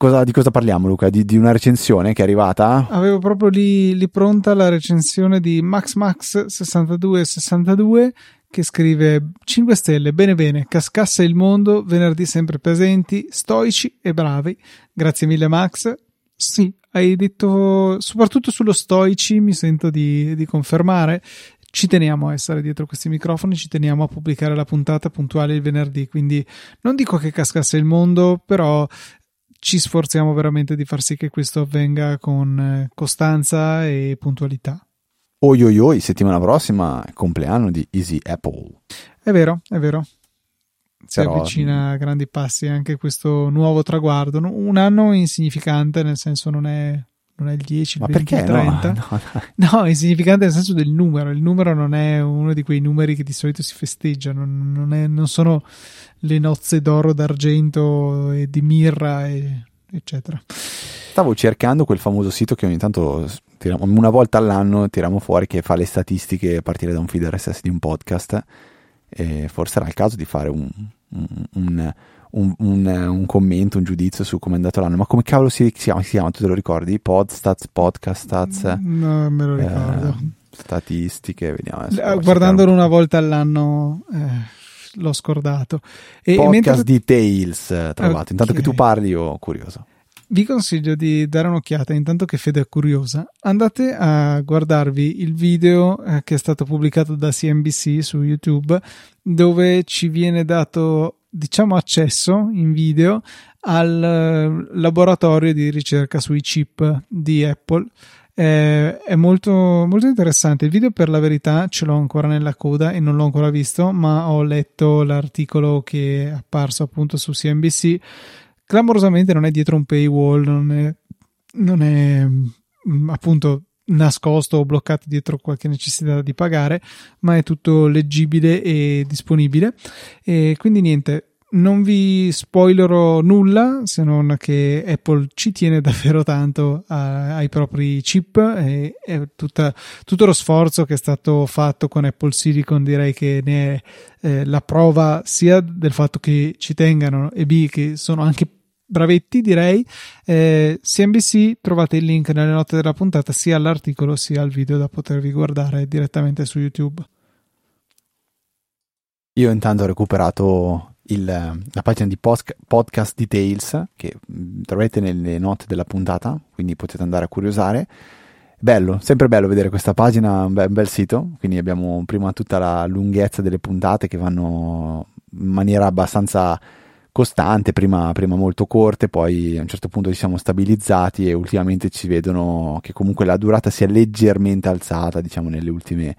Cosa, di cosa parliamo, Luca? Di, di, una recensione che è arrivata? Avevo proprio lì, lì pronta la recensione di MaxMax6262 che scrive 5 stelle, bene bene, cascasse il mondo, venerdì sempre presenti, stoici e bravi. Grazie mille Max. Sì, hai detto, soprattutto sullo stoici mi sento di, di confermare. Ci teniamo a essere dietro questi microfoni, ci teniamo a pubblicare la puntata puntuale il venerdì, quindi non dico che cascasse il mondo, però ci sforziamo veramente di far sì che questo avvenga con eh, costanza e puntualità. Oi oi oi, settimana prossima compleanno di Easy Apple. È vero, è vero. Si Però... avvicina a grandi passi anche questo nuovo traguardo. Un anno insignificante, nel senso non è, non è il 10, il Ma 20, perché? il 30. No, no, no, è insignificante nel senso del numero. Il numero non è uno di quei numeri che di solito si festeggia, non, non, è, non sono le nozze d'oro, d'argento e di mirra, e, eccetera. Stavo cercando quel famoso sito che ogni tanto una volta all'anno tiriamo fuori che fa le statistiche a partire da un feed RSS di un podcast. Forse era il caso di fare un, un, un, un, commento, un giudizio su come è andato l'anno. Ma come cavolo si chiama? Si chiama tu te lo ricordi? Podstats, podcast stats? No, me lo ricordo. Eh, statistiche, vediamo. Adesso, Guardandolo una volta all'anno. Eh l'ho scordato. E Podcast mentre... Details eh, trovato. Okay. Intanto che tu parli, io curioso. Vi consiglio di dare un'occhiata, intanto che Fede è curiosa. Andate a guardarvi il video eh, che è stato pubblicato da CNBC su YouTube, dove ci viene dato, diciamo, accesso in video al eh, laboratorio di ricerca sui chip di Apple eh, è molto, molto interessante. Il video, per la verità, ce l'ho ancora nella coda e non l'ho ancora visto, ma ho letto l'articolo che è apparso appunto su CNBC. Clamorosamente non è dietro un paywall, non è, non è mm, appunto nascosto o bloccato dietro qualche necessità di pagare, ma è tutto leggibile e disponibile. E quindi niente, non vi spoilerò nulla se non che Apple ci tiene davvero tanto a, ai propri chip e, e tutta, tutto lo sforzo che è stato fatto con Apple Silicon direi che ne è eh, la prova sia del fatto che ci tengano e B che sono anche bravetti direi. Eh, CNBC trovate il link nelle note della puntata sia all'articolo sia al video da potervi guardare direttamente su YouTube. Io intanto ho recuperato il, la pagina di post, podcast details che mm, troverete nelle note della puntata quindi potete andare a curiosare. Bello, sempre bello vedere questa pagina, un bel, un bel sito quindi abbiamo prima tutta la lunghezza delle puntate che vanno in maniera abbastanza costante, prima, prima, molto corte, poi a un certo punto ci siamo stabilizzati e ultimamente ci vedono che comunque la durata si è leggermente alzata, diciamo nelle ultime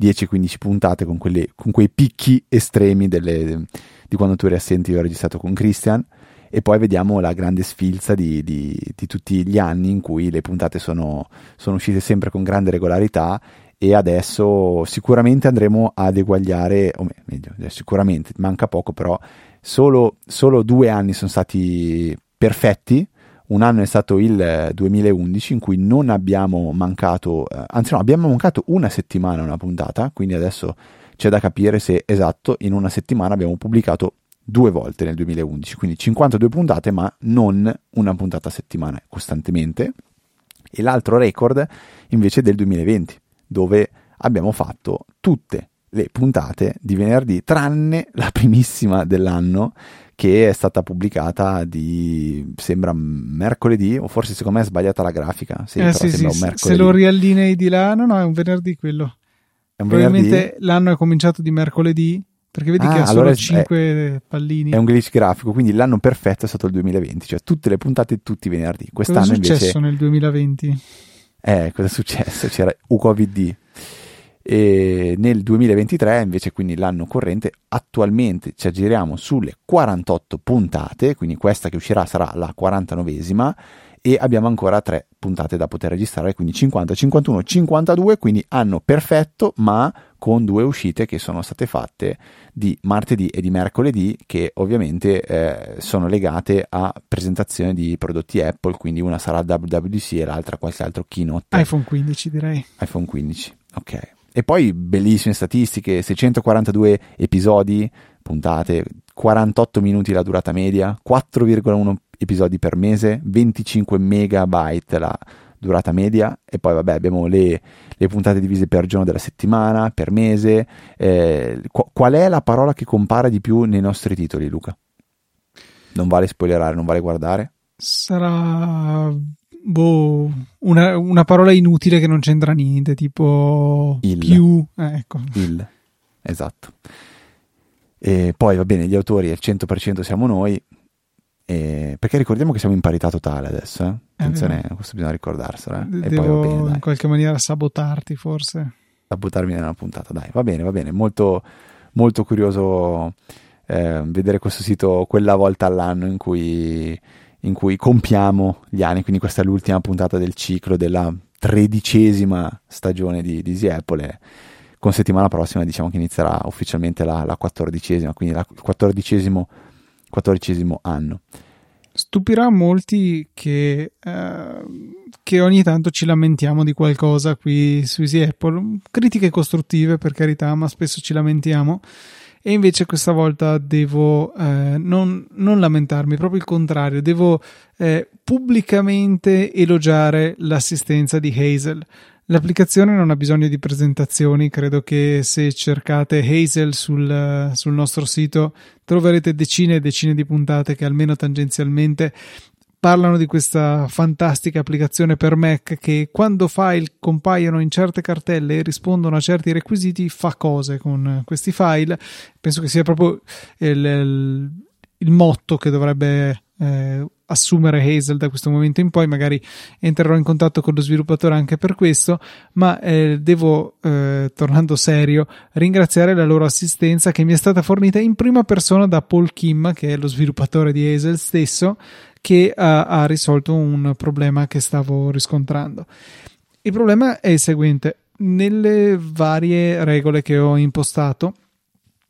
10-15 puntate con, quelle, con, quei picchi estremi delle, di quando tu eri assente, io ho registrato con Christian. E poi vediamo la grande sfilza di, di, di tutti gli anni in cui le puntate sono, sono uscite sempre con grande regolarità e adesso sicuramente andremo ad eguagliare, o meglio, sicuramente manca poco però solo, solo due anni sono stati perfetti. Un anno è stato il 2011 in cui non abbiamo mancato, eh, anzi no, abbiamo mancato una settimana una puntata, quindi adesso c'è da capire se esatto in una settimana abbiamo pubblicato due volte nel 2011, quindi 52 puntate ma non una puntata a settimana costantemente. E l'altro record invece è del 2020, dove abbiamo fatto tutte le puntate di venerdì, tranne la primissima dell'anno che è stata pubblicata di sembra mercoledì o forse secondo me è sbagliata la grafica. Sì, eh, sì, sì, se lo riallinei di là no no è un venerdì quello. È un probabilmente venerdì? l'anno è cominciato di mercoledì perché vedi ah, che ha solo allora 5 è, pallini. è un glitch grafico quindi l'anno perfetto è stato il 2020 cioè tutte le puntate tutti i venerdì. Quest'anno cosa è successo invece... nel 2020? eh cosa è successo? C'era UCOVD e nel 2023 invece quindi l'anno corrente attualmente ci aggiriamo sulle 48 puntate quindi questa che uscirà sarà la 49esima e abbiamo ancora tre puntate da poter registrare quindi 50, 51, 52 quindi anno perfetto ma con due uscite che sono state fatte di martedì e di mercoledì che ovviamente eh, sono legate a presentazione di prodotti Apple quindi una sarà WWDC e l'altra qualche altro keynote. iPhone 15 direi. iPhone 15 ok e poi bellissime statistiche, 642 episodi, puntate, 48 minuti la durata media, 4,1 episodi per mese, 25 megabyte la durata media e poi vabbè abbiamo le, le puntate divise per giorno della settimana, per mese. Eh, qual è la parola che compara di più nei nostri titoli Luca? Non vale spoilerare, non vale guardare? Sarà boh, una, una, parola inutile che non c'entra niente, tipo il. più. Eh, ecco. Il. Esatto. E poi va bene, gli autori al 100% siamo noi, e... perché ricordiamo che siamo in parità totale adesso. Eh? Attenzione, eh, questo bisogna ricordarselo. Eh? Devo bene, in qualche maniera sabotarti, forse. Sabotarmi nella puntata, dai, va bene, va bene. Molto, molto curioso eh, vedere questo sito quella volta all'anno in cui in cui compiamo gli anni, quindi questa è l'ultima puntata del ciclo della tredicesima stagione di, di Easy Apple. con settimana prossima diciamo che inizierà ufficialmente la, la quattordicesima, quindi la, il quattordicesimo, quattordicesimo anno. Stupirà molti che, eh, che, ogni tanto ci lamentiamo di qualcosa qui su Easy Apple. Critiche costruttive, per carità, ma spesso ci lamentiamo e invece questa volta devo eh, non, non, lamentarmi, proprio il contrario, devo eh, pubblicamente elogiare l'assistenza di Hazel. L'applicazione non ha bisogno di presentazioni, credo che se cercate Hazel sul, sul nostro sito troverete decine e decine di puntate che almeno tangenzialmente parlano di questa fantastica applicazione per Mac che quando file compaiono in certe cartelle e rispondono a certi requisiti fa cose con questi file. Penso che sia proprio il, il, il motto che dovrebbe eh, assumere Hazel da questo momento in poi. Magari entrerò in contatto con lo sviluppatore anche per questo, ma eh, devo, eh, tornando serio, ringraziare la loro assistenza che mi è stata fornita in prima persona da Paul Kim, che è lo sviluppatore di Hazel stesso che ha, ha risolto un problema che stavo riscontrando. Il problema è il seguente: nelle varie regole che ho impostato,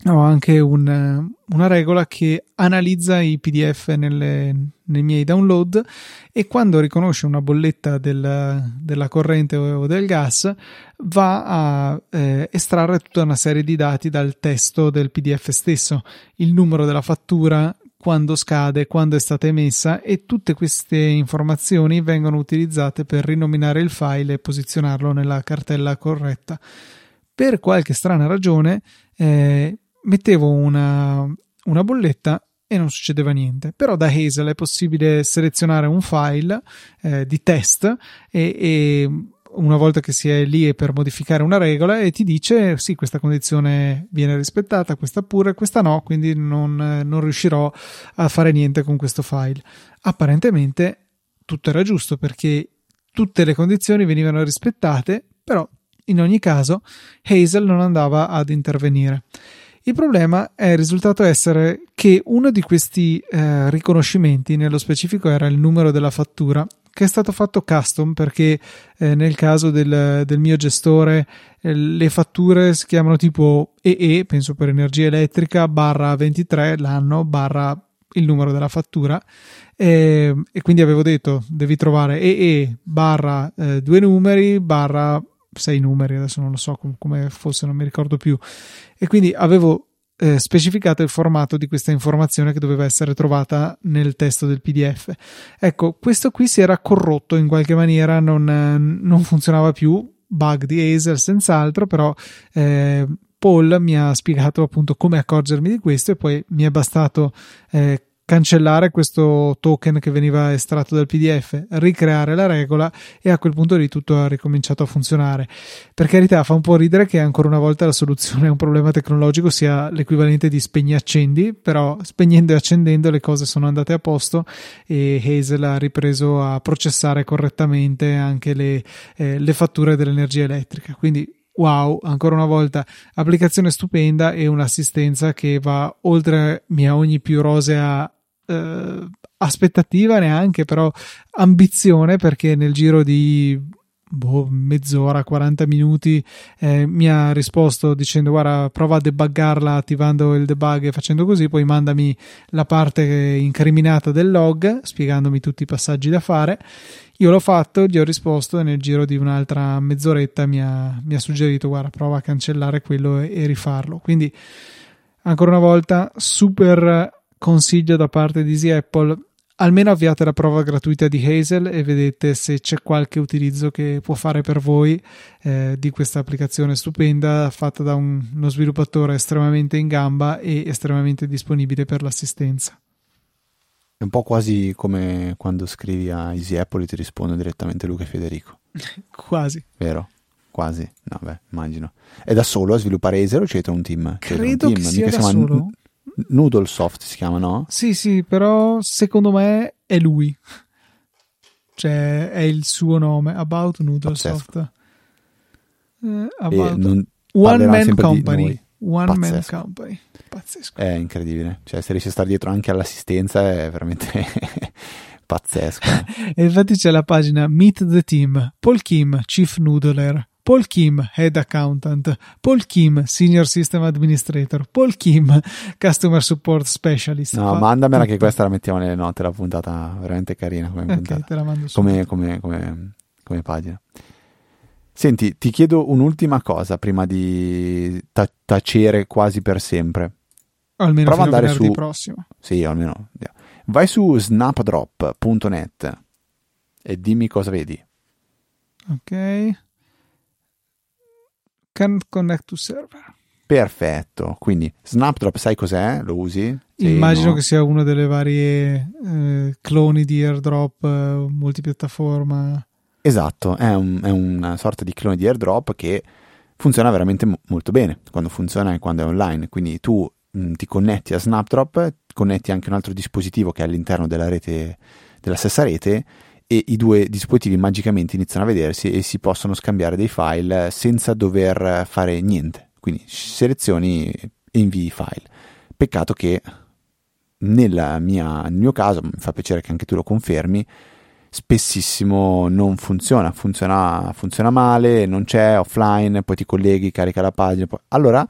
ho anche un, una regola che analizza i PDF nelle, nei miei download e quando riconosce una bolletta del, della corrente o del gas va a eh, estrarre tutta una serie di dati dal testo del PDF stesso, il numero della fattura, quando scade, quando è stata emessa e tutte queste informazioni vengono utilizzate per rinominare il file e posizionarlo nella cartella corretta. Per qualche strana ragione eh, mettevo una, una bolletta e non succedeva niente. Però da Hazel è possibile selezionare un file eh, di test e, e, una volta che si è lì per modificare una regola e ti dice sì, questa condizione viene rispettata, questa pure, questa no, quindi non, non riuscirò a fare niente con questo file. Apparentemente tutto era giusto perché tutte le condizioni venivano rispettate, però in ogni caso Hazel non andava ad intervenire. Il problema è risultato essere che uno di questi eh, riconoscimenti, nello specifico era il numero della fattura, che è stato fatto custom perché eh, nel caso del, del mio gestore eh, le fatture si chiamano tipo EE, penso per energia elettrica, barra 23 l'anno, barra il numero della fattura e, e quindi avevo detto devi trovare EE barra eh, due numeri barra sei numeri, adesso non lo so com- come fosse, non mi ricordo più. E quindi avevo eh, specificato il formato di questa informazione che doveva essere trovata nel testo del PDF. Ecco, questo qui si era corrotto in qualche maniera, non, non funzionava più. Bug di Hazel, senz'altro, però eh, Paul mi ha spiegato appunto come accorgermi di questo e poi mi è bastato eh, cancellare questo token che veniva estratto dal PDF, ricreare la regola e a quel punto lì tutto ha ricominciato a funzionare. Per carità, fa un po' ridere che ancora una volta la soluzione a un problema tecnologico sia l'equivalente di spegni accendi, però spegnendo e accendendo le cose sono andate a posto e Hazel ha ripreso a processare correttamente anche le, eh, le fatture dell'energia elettrica. Quindi wow, ancora una volta, applicazione stupenda e un'assistenza che va oltre mia ogni più rosea eh, aspettativa neanche, però ambizione perché nel giro di boh, mezz'ora, 40 minuti eh, mi ha risposto dicendo guarda prova a debuggarla attivando il debug e facendo così, poi mandami la parte incriminata del log spiegandomi tutti i passaggi da fare. Io l'ho fatto, gli ho risposto e nel giro di un'altra mezz'oretta mi ha, mi ha suggerito guarda prova a cancellare quello e, e rifarlo. Quindi ancora una volta super consiglio da parte di Easy Apple almeno avviate la prova gratuita di Hazel e vedete se c'è qualche utilizzo che può fare per voi eh, di questa applicazione stupenda fatta da un, uno sviluppatore estremamente in gamba e estremamente disponibile per l'assistenza. È un po' quasi come quando scrivi a Easy Apple e ti risponde direttamente Luca e Federico. quasi. Vero? Quasi. No, beh, immagino. È da solo a sviluppare Hazel o c'è un team? Credo un team. che sia da solo. N- Noodlesoft si chiama, no? Sì, sì, però secondo me è lui. Cioè, è il suo nome. About Noodlesoft. Eh, about... One Man Company. One Pazzesco. Man Company. Pazzesco. È incredibile. Cioè, se riesci a stare dietro anche all'assistenza è veramente pazzesco. e infatti c'è la pagina Meet the Team. Paul Kim, Chief Noodler. Paul Kim, Head Accountant, Paul Kim, Senior System Administrator, Paul Kim, Customer Support Specialist. No, mandamela tutto. che questa la mettiamo nelle note, la puntata veramente carina come okay, puntata. Te la mando come, come, come, come, pagina. Senti, ti chiedo un'ultima cosa prima di ta- tacere quasi per sempre. Almeno Prova ad andare su prossimo. Sì, almeno. Vai su snapdrop.net e dimmi cosa vedi. Ok. Can't connect to server. Perfetto, quindi Snapdrop sai cos'è? Lo usi? Sì, Immagino no? che sia uno delle varie eh, cloni di airdrop eh, multipiattaforma. Esatto, è, un, è, una sorta di clone di airdrop che funziona veramente mo- molto bene quando funziona e quando è online. Quindi tu mh, mm, ti connetti a Snapdrop, connetti anche un altro dispositivo che è all'interno della rete, della stessa rete e i due dispositivi magicamente iniziano a vedersi e si possono scambiare dei file senza dover fare niente. Quindi selezioni e invii file. Peccato che nel mio caso, mi fa piacere che anche tu lo confermi, spessissimo non funziona, funziona, funziona male, non c'è offline, poi ti colleghi, carica la pagina. Poi... Allora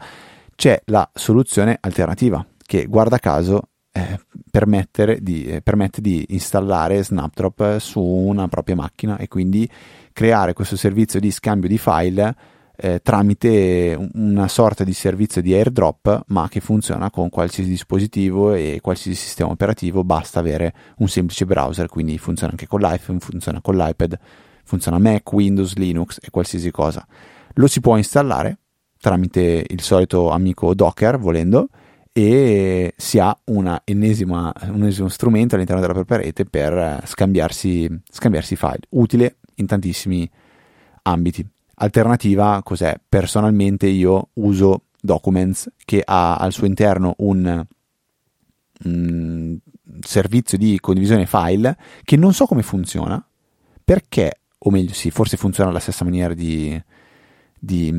c'è la soluzione alternativa che guarda caso eh, di, eh, permette di installare Snapdrop su una propria macchina e quindi creare questo servizio di scambio di file eh, tramite una sorta di servizio di airdrop ma che funziona con qualsiasi dispositivo e qualsiasi sistema operativo. Basta avere un semplice browser quindi funziona anche con l'iPhone funziona con l'iPad funziona Mac, Windows, Linux e qualsiasi cosa. Lo si può installare tramite il solito amico Docker volendo e si ha un ennesimo strumento all'interno della propria rete per scambiarsi, scambiarsi file utile in tantissimi ambiti Alternativa cos'è? Personalmente io uso Documents che ha al suo interno un, un servizio di condivisione file che non so come funziona perché, o meglio sì, forse funziona alla stessa maniera di, di,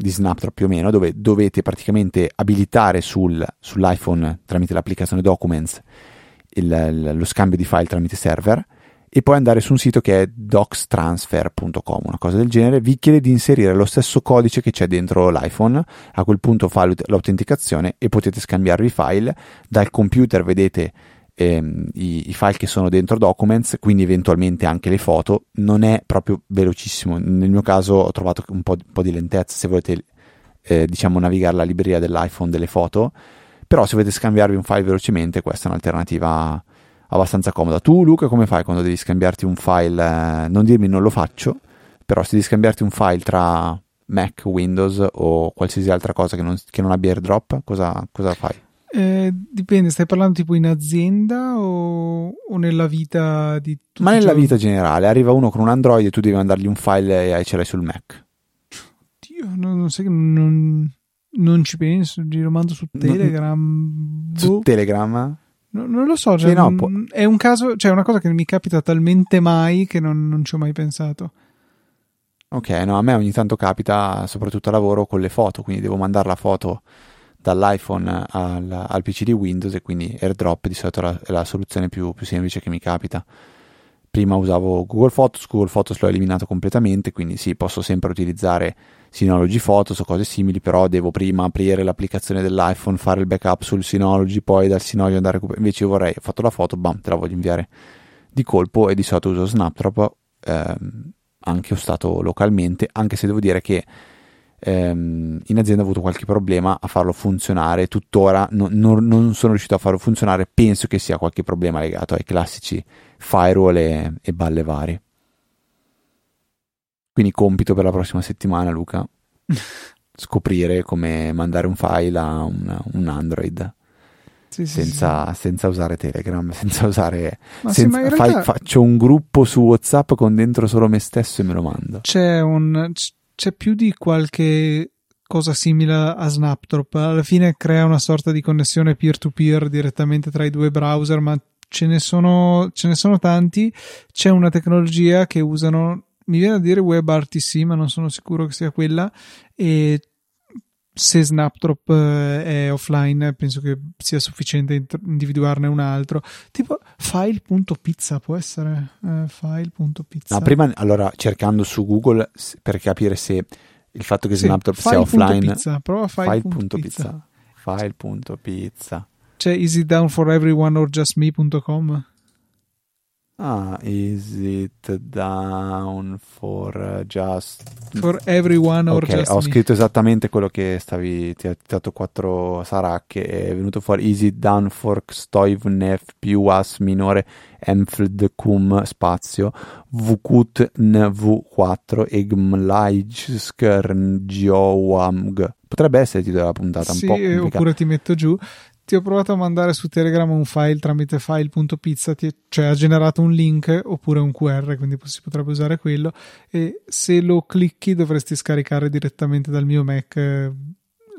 di Snapdrop più o meno, dove dovete praticamente abilitare sul, sull'iPhone tramite l'applicazione Documents il, lo scambio di file tramite server e poi andare su un sito che è docstransfer.com, una cosa del genere, vi chiede di inserire lo stesso codice che c'è dentro l'iPhone, a quel punto fa l'autenticazione e potete scambiarvi i file, dal computer vedete ehm, i, i, file che sono dentro Documents, quindi eventualmente anche le foto, non è proprio velocissimo, nel mio caso ho trovato un po', un po di lentezza se volete eh, diciamo navigare la libreria dell'iPhone delle foto, però se volete scambiarvi un file velocemente questa è un'alternativa abbastanza comoda. Tu, Luca, come fai quando devi scambiarti un file? Eh, non dirmi non lo faccio, però se devi scambiarti un file tra Mac, Windows o qualsiasi altra cosa che non, che non abbia airdrop, cosa, cosa fai? Eh, dipende, stai parlando tipo in azienda o, o nella vita di tutti Ma nella vita generale, arriva uno con un Android e tu devi mandargli un file e ce l'hai sul Mac. Dio, non, non sai che non, non ci penso, lo mando su Telegram. Non, su boh. Telegram? No, non lo so, cioè, no, può... è un caso, cioè una cosa che mi capita talmente mai che non, non ci ho mai pensato. Ok, no, a me ogni tanto capita, soprattutto a lavoro, con le foto, quindi devo mandare la foto dall'iPhone al, al PC di Windows e quindi AirDrop di solito è la, è la soluzione più, più, semplice che mi capita. Prima usavo Google Photos, Google Photos l'ho eliminato completamente, quindi sì, posso sempre utilizzare Synology Photos o cose simili, però devo prima aprire l'applicazione dell'iPhone, fare il backup sul Synology, poi dal Synology andare a recuperare. Invece io vorrei, ho fatto la foto, bam, te la voglio inviare di colpo e di solito uso Snapdrop, ehm, anche stato localmente, anche se devo dire che ehm, in azienda ho avuto qualche problema a farlo funzionare, tuttora no, non, non, sono riuscito a farlo funzionare, penso che sia qualche problema legato ai classici firewall e, e balle varie. Quindi compito per la prossima settimana, Luca, scoprire come mandare un file a un, un Android. Sì, senza, sì, sì. senza, usare Telegram, senza usare. Senza, realtà... fai, faccio un gruppo su WhatsApp con dentro solo me stesso e me lo mando. C'è, un, c'è più di qualche cosa simile a Snapdrop. Alla fine crea una sorta di connessione peer-to-peer direttamente tra i due browser, ma ce ne sono, ce ne sono tanti. C'è una tecnologia che usano mi viene a dire WebRTC, ma non sono sicuro che sia quella. E se Snapdrop eh, è offline, penso che sia sufficiente individuarne un altro. Tipo file.pizza può essere eh, file.pizza. No, prima allora cercando su Google per capire se il fatto che sì, Snapdrop sia offline. Pizza, prova file.pizza. File.pizza. C'è is it down for everyone or just me.com? Ah, is it down for just for everyone or okay, just ho me? scritto esattamente quello che stavi ti ha dato quattro saracche è venuto fuori is it down for stoivnev più as minore emfld cum spazio vukut nv4 egmlaijskerngiowamg potrebbe essere il titolo della puntata sì, un po' complicato. oppure ti metto giù ti ho provato a mandare su Telegram un file tramite file.pizza, cioè ha generato un link oppure un QR, quindi si potrebbe usare quello e se lo clicchi dovresti scaricare direttamente dal mio Mac eh,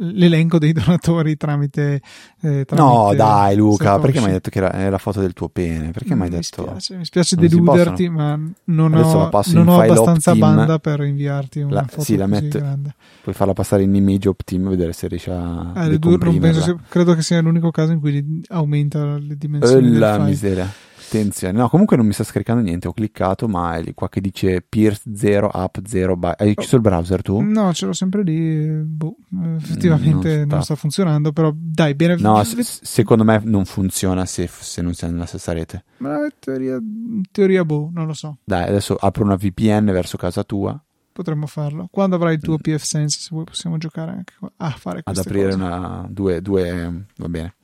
l'elenco dei donatori tramite, eh, tramite no dai Luca Satoshi. perché mi hai detto che era, la foto del tuo pene? Perché mi hai detto spiace, mi spiace deluderti ma non ho, non ho abbastanza banda per inviarti una la, foto sì, la metto, grande. Puoi farla passare in image optim e vedere se riesci a eh, non penso, credo che sia l'unico caso in cui aumenta le dimensioni oh, la miseria Attenzione, no, comunque non mi sta scaricando niente. Ho cliccato, ma è lì qua che dice Pierce 0 app 0. By... Hai chiuso il browser tu? No, ce l'ho sempre lì. Boh, effettivamente non sta. non sta. funzionando, però dai, bene. No, s- secondo me non funziona se, se non siamo nella stessa rete. Ma in teoria, in teoria, boh, non lo so. Dai, adesso apro una VPN verso casa tua. Potremmo farlo. Quando avrai il tuo mm. PF Sense, se vuoi, possiamo giocare anche a fare Ad aprire una, due, due, va bene.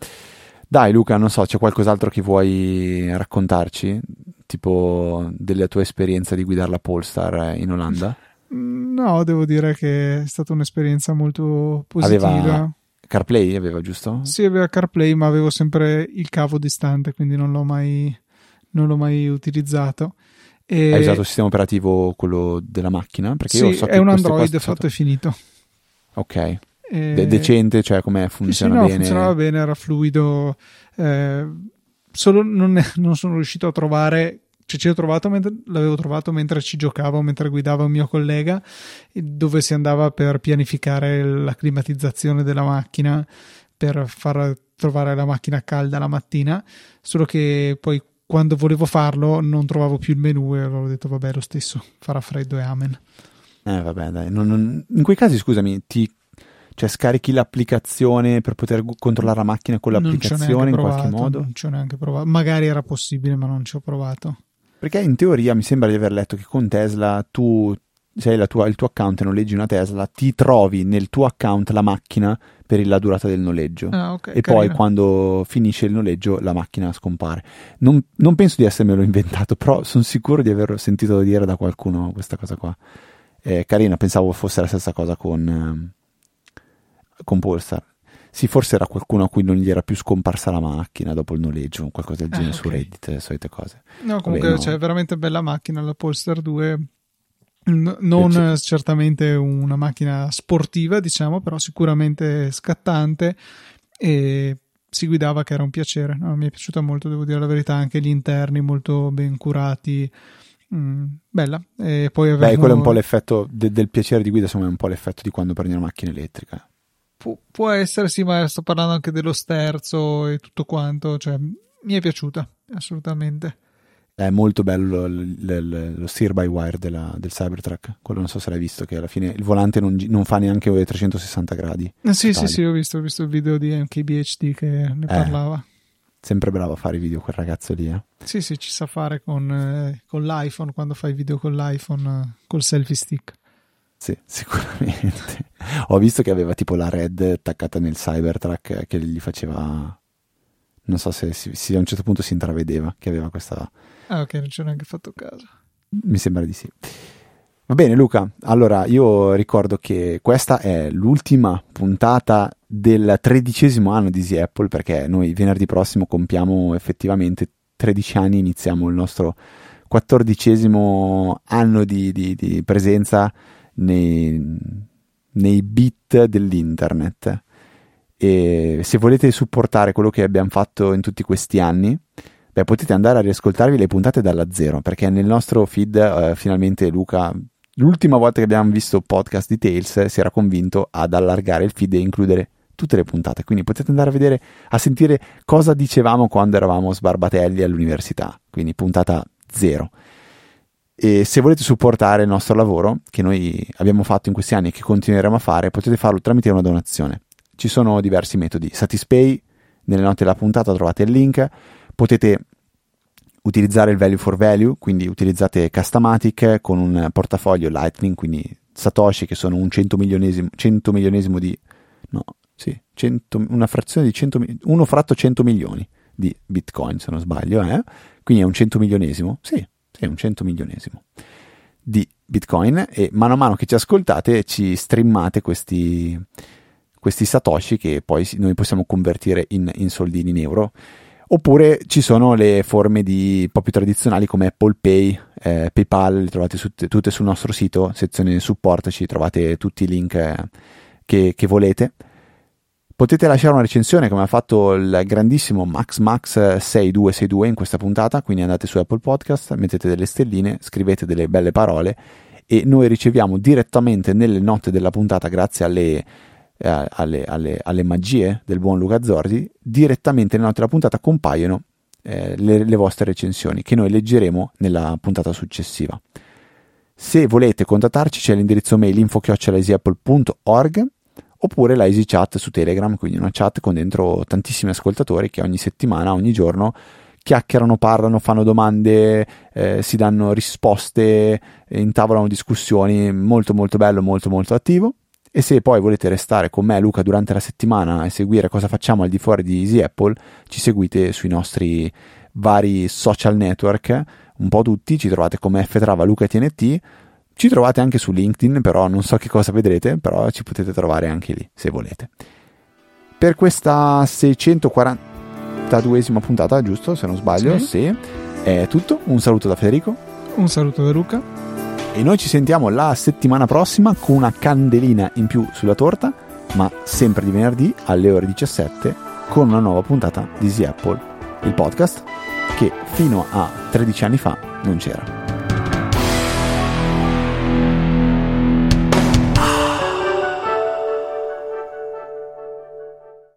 Dai Luca, non so, c'è qualcos'altro che vuoi raccontarci? Tipo della tua esperienza di guidare la Polestar in Olanda? No, devo dire che è stata un'esperienza molto positiva. Aveva CarPlay, aveva giusto? Sì, aveva CarPlay, ma avevo sempre il cavo distante, quindi non l'ho mai, non l'ho mai utilizzato. E... Hai usato il sistema operativo quello della macchina? Perché sì, io so è un Android fatto e finito. Ok. De- decente, cioè come funziona sì, no, bene? funzionava bene, era fluido. Eh, solo non, non, sono riuscito a trovare. Cioè, ci ho trovato mentre, l'avevo trovato mentre ci giocavo, mentre guidava un mio collega, dove si andava per pianificare la climatizzazione della macchina per far trovare la macchina calda la mattina. Solo che poi quando volevo farlo non trovavo più il menu e ho detto vabbè lo stesso, farà freddo e amen. Eh vabbè dai, non, non, in quei casi scusami, ti cioè scarichi l'applicazione per poter controllare la macchina con l'applicazione in qualche modo? Non ci ho neanche provato. Magari era possibile, ma non ci ho provato. Perché in teoria mi sembra di aver letto che con Tesla tu sei tua, il tuo account e noleggi una Tesla, ti trovi nel tuo account la macchina per la durata del noleggio. Ah, okay, e carino. poi quando finisce il noleggio la macchina scompare. Non, non penso di essermelo inventato, però sono sicuro di aver sentito dire da qualcuno questa cosa qua. È carina, pensavo fosse la stessa cosa con, con Polestar. Sì, forse era qualcuno a cui non gli era più scomparsa la macchina dopo il noleggio, qualcosa del genere ah, okay. su Reddit, le solite cose. No, comunque Vabbè, no. c'è veramente bella macchina la Polestar 2. N- non Invece... certamente una macchina sportiva, diciamo, però sicuramente scattante e si guidava che era un piacere. No, mi è piaciuta molto, devo dire la verità, anche gli interni molto ben curati. Mm, bella. E poi avevo... Beh, quello è un po' l'effetto de- del piacere di guida, insomma, è un po' l'effetto di quando prendi una macchina elettrica. Pu- può essere, sì, ma sto parlando anche dello sterzo e tutto quanto. Cioè, mi è piaciuta, assolutamente. È molto bello l- l- lo steer by wire della, del Cybertruck. Quello non so se l'hai visto, che alla fine il volante non, non fa neanche 360 gradi. Eh, sì, sì, sì, ho visto, ho visto, il video di MKBHD che ne eh, parlava. Sempre bravo a fare i video quel ragazzo lì. Eh. Sì, sì, ci sa fare con, eh, con l'iPhone, quando fai video con l'iPhone, eh, col selfie stick. Sì, sicuramente. Ho visto che aveva tipo la red attaccata nel Cybertruck che gli faceva... Non so se, se a un certo punto si intravedeva che aveva questa... Ah ok, non ci ho neanche fatto caso. Mi sembra di sì. Va bene Luca, allora io ricordo che questa è l'ultima puntata del tredicesimo anno di Easy Apple perché noi venerdì prossimo compiamo effettivamente 13 anni, iniziamo il nostro quattordicesimo anno di, di, di presenza nei, nei bit dell'internet. E se volete supportare quello che abbiamo fatto in tutti questi anni, beh, potete andare a riascoltarvi le puntate dalla zero, perché nel nostro feed eh, finalmente Luca, l'ultima volta che abbiamo visto podcast di Tales, si era convinto ad allargare il feed e includere tutte le puntate, quindi potete andare a vedere, a sentire cosa dicevamo quando eravamo sbarbatelli all'università, quindi puntata zero. E se volete supportare il nostro lavoro, che noi abbiamo fatto in questi anni e che continueremo a fare, potete farlo tramite una donazione. Ci sono diversi metodi. Satispay, nelle note della puntata trovate il link. Potete utilizzare il value for value, quindi utilizzate Customatic con un portafoglio Lightning, quindi Satoshi che sono un 100 milionesimo, 100 milionesimo di... no, sì, 100, una frazione di 100, uno fratto 100 milioni di Bitcoin se non sbaglio, eh? quindi è un 100 milionesimo, sì, è un cento milionesimo di Bitcoin e mano a mano che ci ascoltate ci streamate questi, questi satoshi che poi noi possiamo convertire in, in soldini in euro. Oppure ci sono le forme di, po' più tradizionali come Apple Pay, eh, PayPal, le trovate su, tutte sul nostro sito, sezione support, ci trovate tutti i link eh, che, che volete. Potete lasciare una recensione come ha fatto il grandissimo MaxMax6262 in questa puntata, quindi andate su Apple Podcast, mettete delle stelline, scrivete delle belle parole e noi riceviamo direttamente nelle note della puntata, grazie alle, eh, alle, alle, alle magie del buon Luca Zorzi, direttamente nelle note della puntata compaiono eh, le, le vostre recensioni che noi leggeremo nella puntata successiva. Se volete contattarci c'è l'indirizzo mail info-easyapple.org oppure la Easy Chat su Telegram, quindi una chat con dentro tantissimi ascoltatori che ogni settimana, ogni giorno chiacchierano, parlano, fanno domande, eh, si danno risposte, intavolano discussioni, molto molto bello, molto molto attivo. E se poi volete restare con me, Luca, durante la settimana e seguire cosa facciamo al di fuori di Easy Apple, ci seguite sui nostri vari social network, un po' tutti, ci trovate come Ftrava Luca TNT, ci trovate anche su LinkedIn, però non so che cosa vedrete, però ci potete trovare anche lì, se volete. Per questa 642esima puntata, giusto, se non sbaglio, sì. sì, è tutto. Un saluto da Federico. Un saluto da Luca. E noi ci sentiamo la settimana prossima con una candelina in più sulla torta, ma sempre di venerdì alle ore 17 con una nuova puntata di Easy Apple, il podcast che fino a 13 anni fa non c'era.